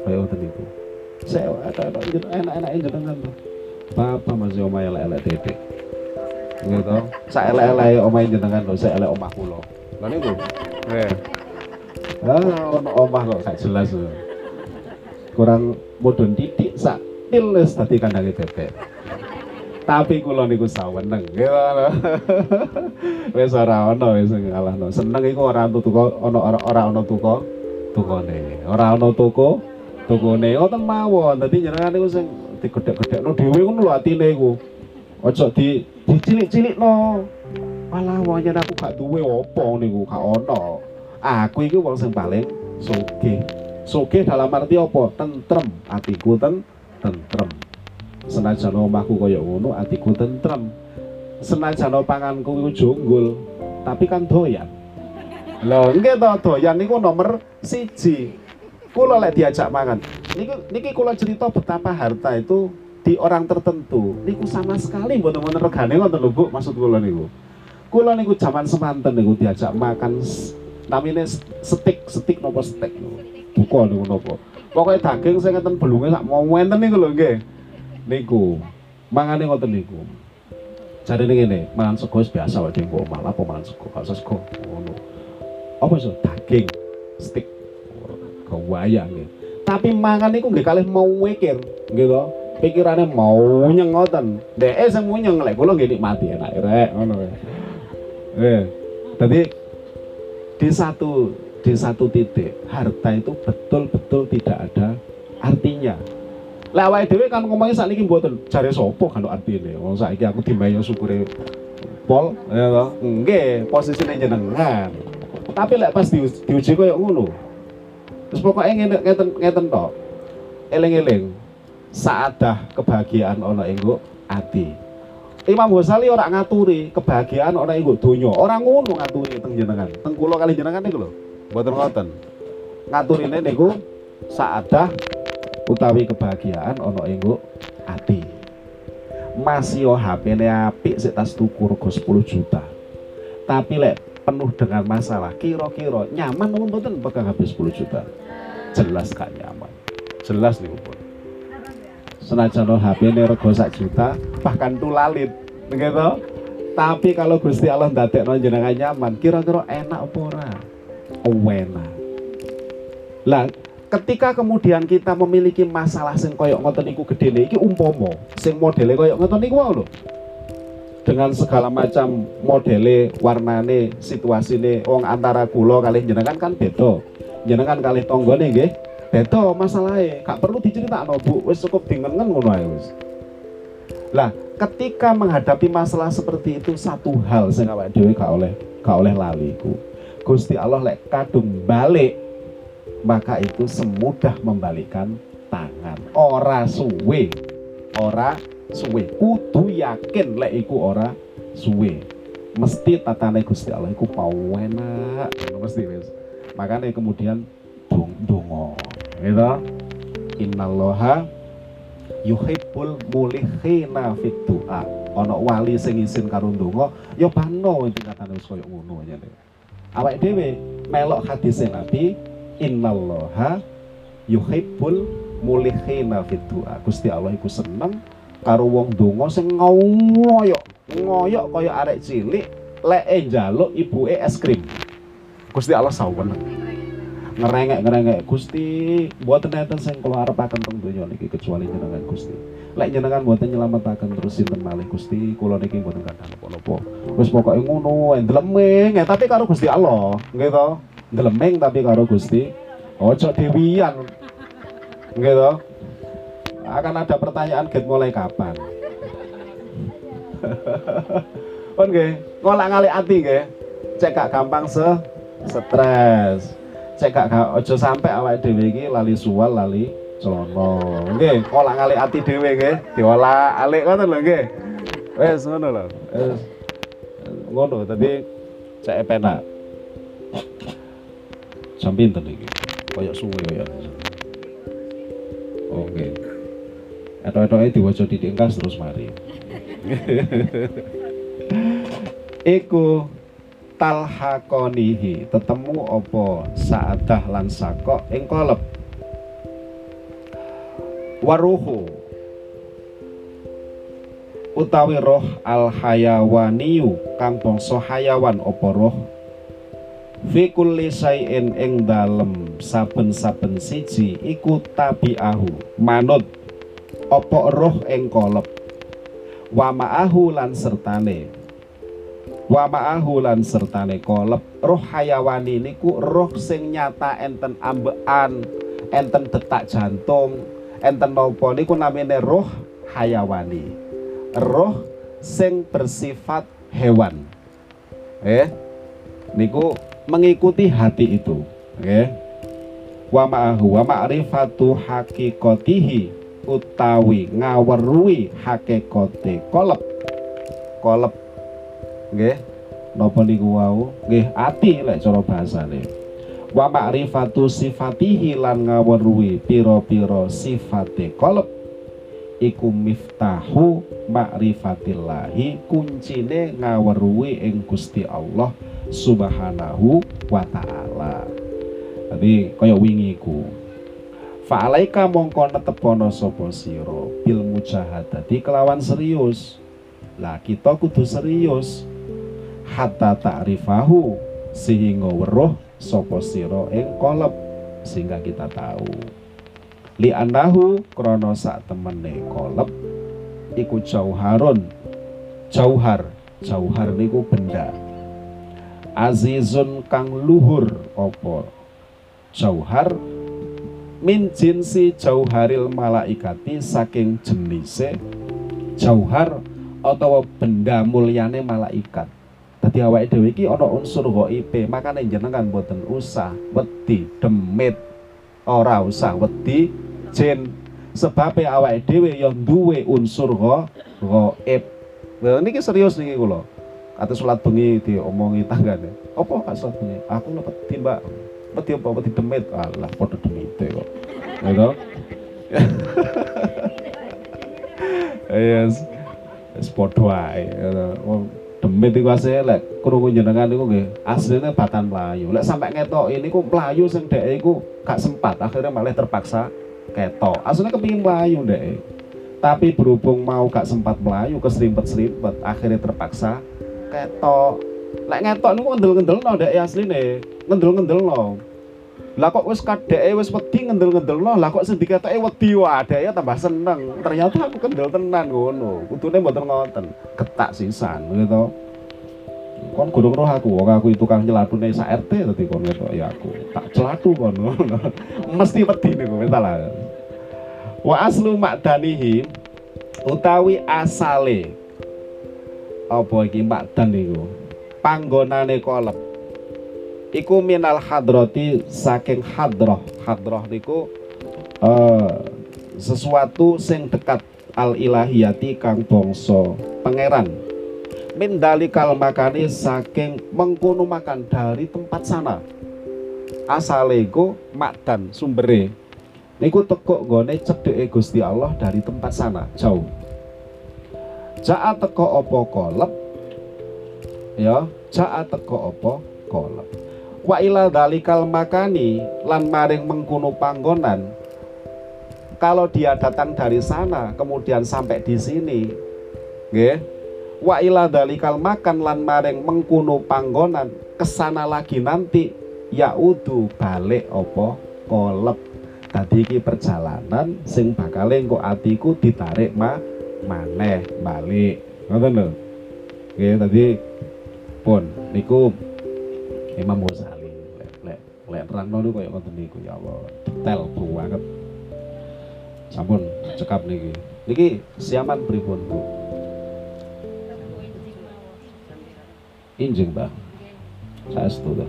kaya ngoten niku saya enak-enak jenengan tuh Bapak masih omah elek-elek titik gitu saya elek-elek. Omah jenengan tuh saya elek omah kulo lha niku? Nggih ah ono omah kok gak jelas tuh kurang mudun titik sak tilis tadi kandange bebek. Tapi kula niku saweneng gitu lho (laughs) wis ora ono wis ngalahno. Seneng iku ora tuku ono ora ono tuku tukone. Ora ono tuku tukune ngoten mawon. Dadi jenengan niku sing digedhek-gedhekno dhewe ngono lho atine iku. Aja di dicilik-cilikno. Malah wong yen aku gak duwe apa niku gak ono. Aku iki wong sing paling sugih. Sugih dalam arti apa? Tentrem. Atiku ten tentrem. Senajan omahku kaya ngono atiku tentrem. Senajan panganku iku jonggol tapi kan doyan. Lho nggih to doyan niku nomor siji Kulo lek diajak makan. Niki niki kulo cerita betapa harta itu di orang tertentu niku sama sekali mboten wonten regane ngoten lho Bu, maksud kula niku. Kula niku zaman semanten niku diajak makan namine steak, steak nopo steak niku. Buka niku nopo. Pokoke daging sing ngeten belunge sak mau enten niku lho nggih. Niku. Mangane ngoten niku. Jadi ini ngene, mangan sego biasa wae di omah, apa mangan sego? Usah sego. Ngono. Apa iso daging, steak kebayang nggih. Tapi mangan niku nggih kalih mau mikir, nggih to. Pikirane mau nyengoten. Dheke sing munyeng lek kula nggih nikmati enak rek ngono. Eh. Tapi di satu di satu titik harta itu betul-betul tidak ada artinya. Awake dhewe kan ngomongin sakniki mboten jare sapa kan artine. Wong saiki aku dimayo syukure pol ya toh. Nggih, posisine jenengan. Tapi lek pas diuji koyo ngono, Terus pokoknya ngeten ngeten ngeten tok. Eling-eling. Saadah kebahagiaan ana ing ati. Imam Ghazali ora ngaturi kebahagiaan ana ing donya. Ora ngono ngaturi teng jenengan. Teng kula kali jenengan niku lho. Mboten ngoten. Ngaturine niku saadah utawi kebahagiaan ana ing ati. Mas yo HP-ne apik sik tas tuku rego 10 juta. Tapi lek penuh dengan masalah, kira-kira nyaman mboten pegang habis 10 juta? Jelas gak nyaman. Jelas nih pun senajan HP ini rego sak juta bahkan tulalit. Gitu tapi kalau Gusti Allah ndatek jenengan nyaman kira-kira enak apa ora? Enak. Lah ketika kemudian kita memiliki masalah sing koyok ngoten iku gede iki umpomo sing modele koyok ngoten iku lho. Dengan segala macam modele situasi situasine wong antara kula kali jenengan kan beda jenengan kali tonggone nggih Beto masalahnya, gak perlu diceritakno, Bu. Wis cukup dingengen ngono ae wis. Lah, ketika menghadapi masalah seperti itu satu hal sing awake dhewe gak oleh gak oleh lali ku. Gusti Allah lek kadung balik maka itu semudah membalikkan tangan. Ora suwe. Ora suwe. Kudu yakin lek iku ora suwe. Mesti tatane Gusti Allah iku pawenak. Mesti wis. Makanya kemudian dong dongo gitu innallaha yuhibbul mulikhina fit du'a. Ana wali sing isin karo ndonga ya pano tingkatane wis koyo ngono aja awake dhewe melok hadis Nabi innallaha yuhibbul mulikhina fit du'a. Gusti Allah iku seneng karo wong donga sing ngoyo ngoyok kaya arek cilik lek njaluk ibuke es krim Gusti Allah saweneng ngerengek ngerengek. Gusti buat enten sing kula arepaken teng donya niki kecuali jenengan Gusti. Lek jenengan mboten nyelametaken terus sinten malih Gusti? Kula niki mboten kadang napa-napa wis pokoke ngono ndleming. Ya tapi karo Gusti Allah nggih to? Tapi karo Gusti ojo dewian. To? Akan ada pertanyaan get mulai kapan? (laughs) Pun nggih ngolak-ngalik ati nggih. Cek gak gampang se stres. Cek gak ojo sampai awake dhewe iki lali suwal lali celana. Nggih olah ngalik ati dhewe nggih. Diolah alik ngoten lho nggih. Wis ngono lho. Wis ngono tadi cek penak. Jam pinten iki? Kaya suwe ya oke okay. etok-etoke diwaca didik terus mari. (laughs) Iku talhakonihi. Tetemu opo saadah lan sako ing kolep. Waruhu. Utawi roh al hayawaniyu kang bangsa hayawan opo roh? Fi kulli sayin ing dalem saben-saben siji iku tabiahu. Manut opo roh ing kolep? Wa ma'ahu lan sertane wa ma'ahu lan sertane kolep roh hayawani niku roh sing nyata enten ambekan enten detak jantung enten nopo niku namanya roh hayawani. Roh sing bersifat hewan. Eh niku mengikuti hati itu. Eh wa ma'ahu wa ma'rifatu hakikotihi utawi ngawerui hakikote kolep. Kolep nggih napa niku wau nggih ati lek cara bahasane wa ma'rifatu sifatihi lan ngaweruhi pira-pira sifate qalb iku miftahu ma'rifatillahi kuncine ngaweruhi ing Gusti Allah Subhanahu wa taala. Jadi kaya wingi ku. Fa'alaika mongko netepono sapa sira bil mujahadati kelawan serius. Lah kita kudu serius hatta ta'rifahu sehingga weruh sapa sira ing kolep sehingga kita tahu. Li anahu krana sak temene kolep iku jauharun. Jauhar jauhar niku benda. Azizun kang luhur apa? Jauhar min jinsi jauharil malaikati saking jenise jauhar atau benda mulyane malaikat Dadi awake dhewe iki ana unsur ghaibe, makane jenengan mboten usah wedi demit. Ora usah wedi jin. Sebab awake dhewe ya duwe unsur ghaib. Lha niki serius niki kula. Kata salat bengi diomongi tanggane. Apa gak salat bengi? Aku lho wedi, Mbak. Wedi apa? Wedi demit. Alah, padha demite kok. Ya (laughs) Yes. Wis padha wae demit iku asline lek krungu jenengan niku nggih asline batan Melayu. Lek sampai ngetok ini ku Melayu sing dhek iku gak sempat akhirnya malah terpaksa ketok. Asline kepingin Melayu dhek. Tapi berhubung mau gak sempat Melayu keserimpet-serimpet akhirnya terpaksa ketok. Lek ngetok niku ngendel-ngendel no dhek asline. Ngendel-ngendel Lah kok wis kadeke wis wedi ngendel-ngendelno, lah kok sing diketoke wedi adeke tambah seneng. Ternyata aku kendel tenan ngono. Kudune mboten ngoten. Ketak sisan gitu. kon gurung roh aku wong aku itu kang nyelatune sak RT dadi kon ngetok ya aku tak celatu kon (laughs) mesti wedi niku wis lah wa aslu makdanihi utawi asale apa iki makdan niku panggonane kolep iku minal hadrati saking hadroh hadroh niku uh, sesuatu sing dekat al ilahiyati kang bangsa pangeran. Min dalikal makani saking mengkono makan dari tempat sana. Asale iku makdan sumbere. Niku tekuk gone cedeke Gusti Allah dari tempat sana jauh. Ja'a teko opo kolep? Ya ja'a teko opo kolep wa ila dalikal makani lan maring mengkono panggonan. Kalau dia datang dari sana kemudian sampai di sini nggih wa ila dalikal makan lan maring mengkuno panggonan ke sana lagi nanti yaudu balik opo kolep. Tadi ki perjalanan sing bakal engko atiku ditarik ma maneh balik. Ngoten lho. Nggih tadi pun niku Imam Ghazali lek lek lek nerangno niku koyo ngoten niku ya Allah detail banget sampun cekap niki niki siaman pripun Bu injing Mbah. Saya setuju.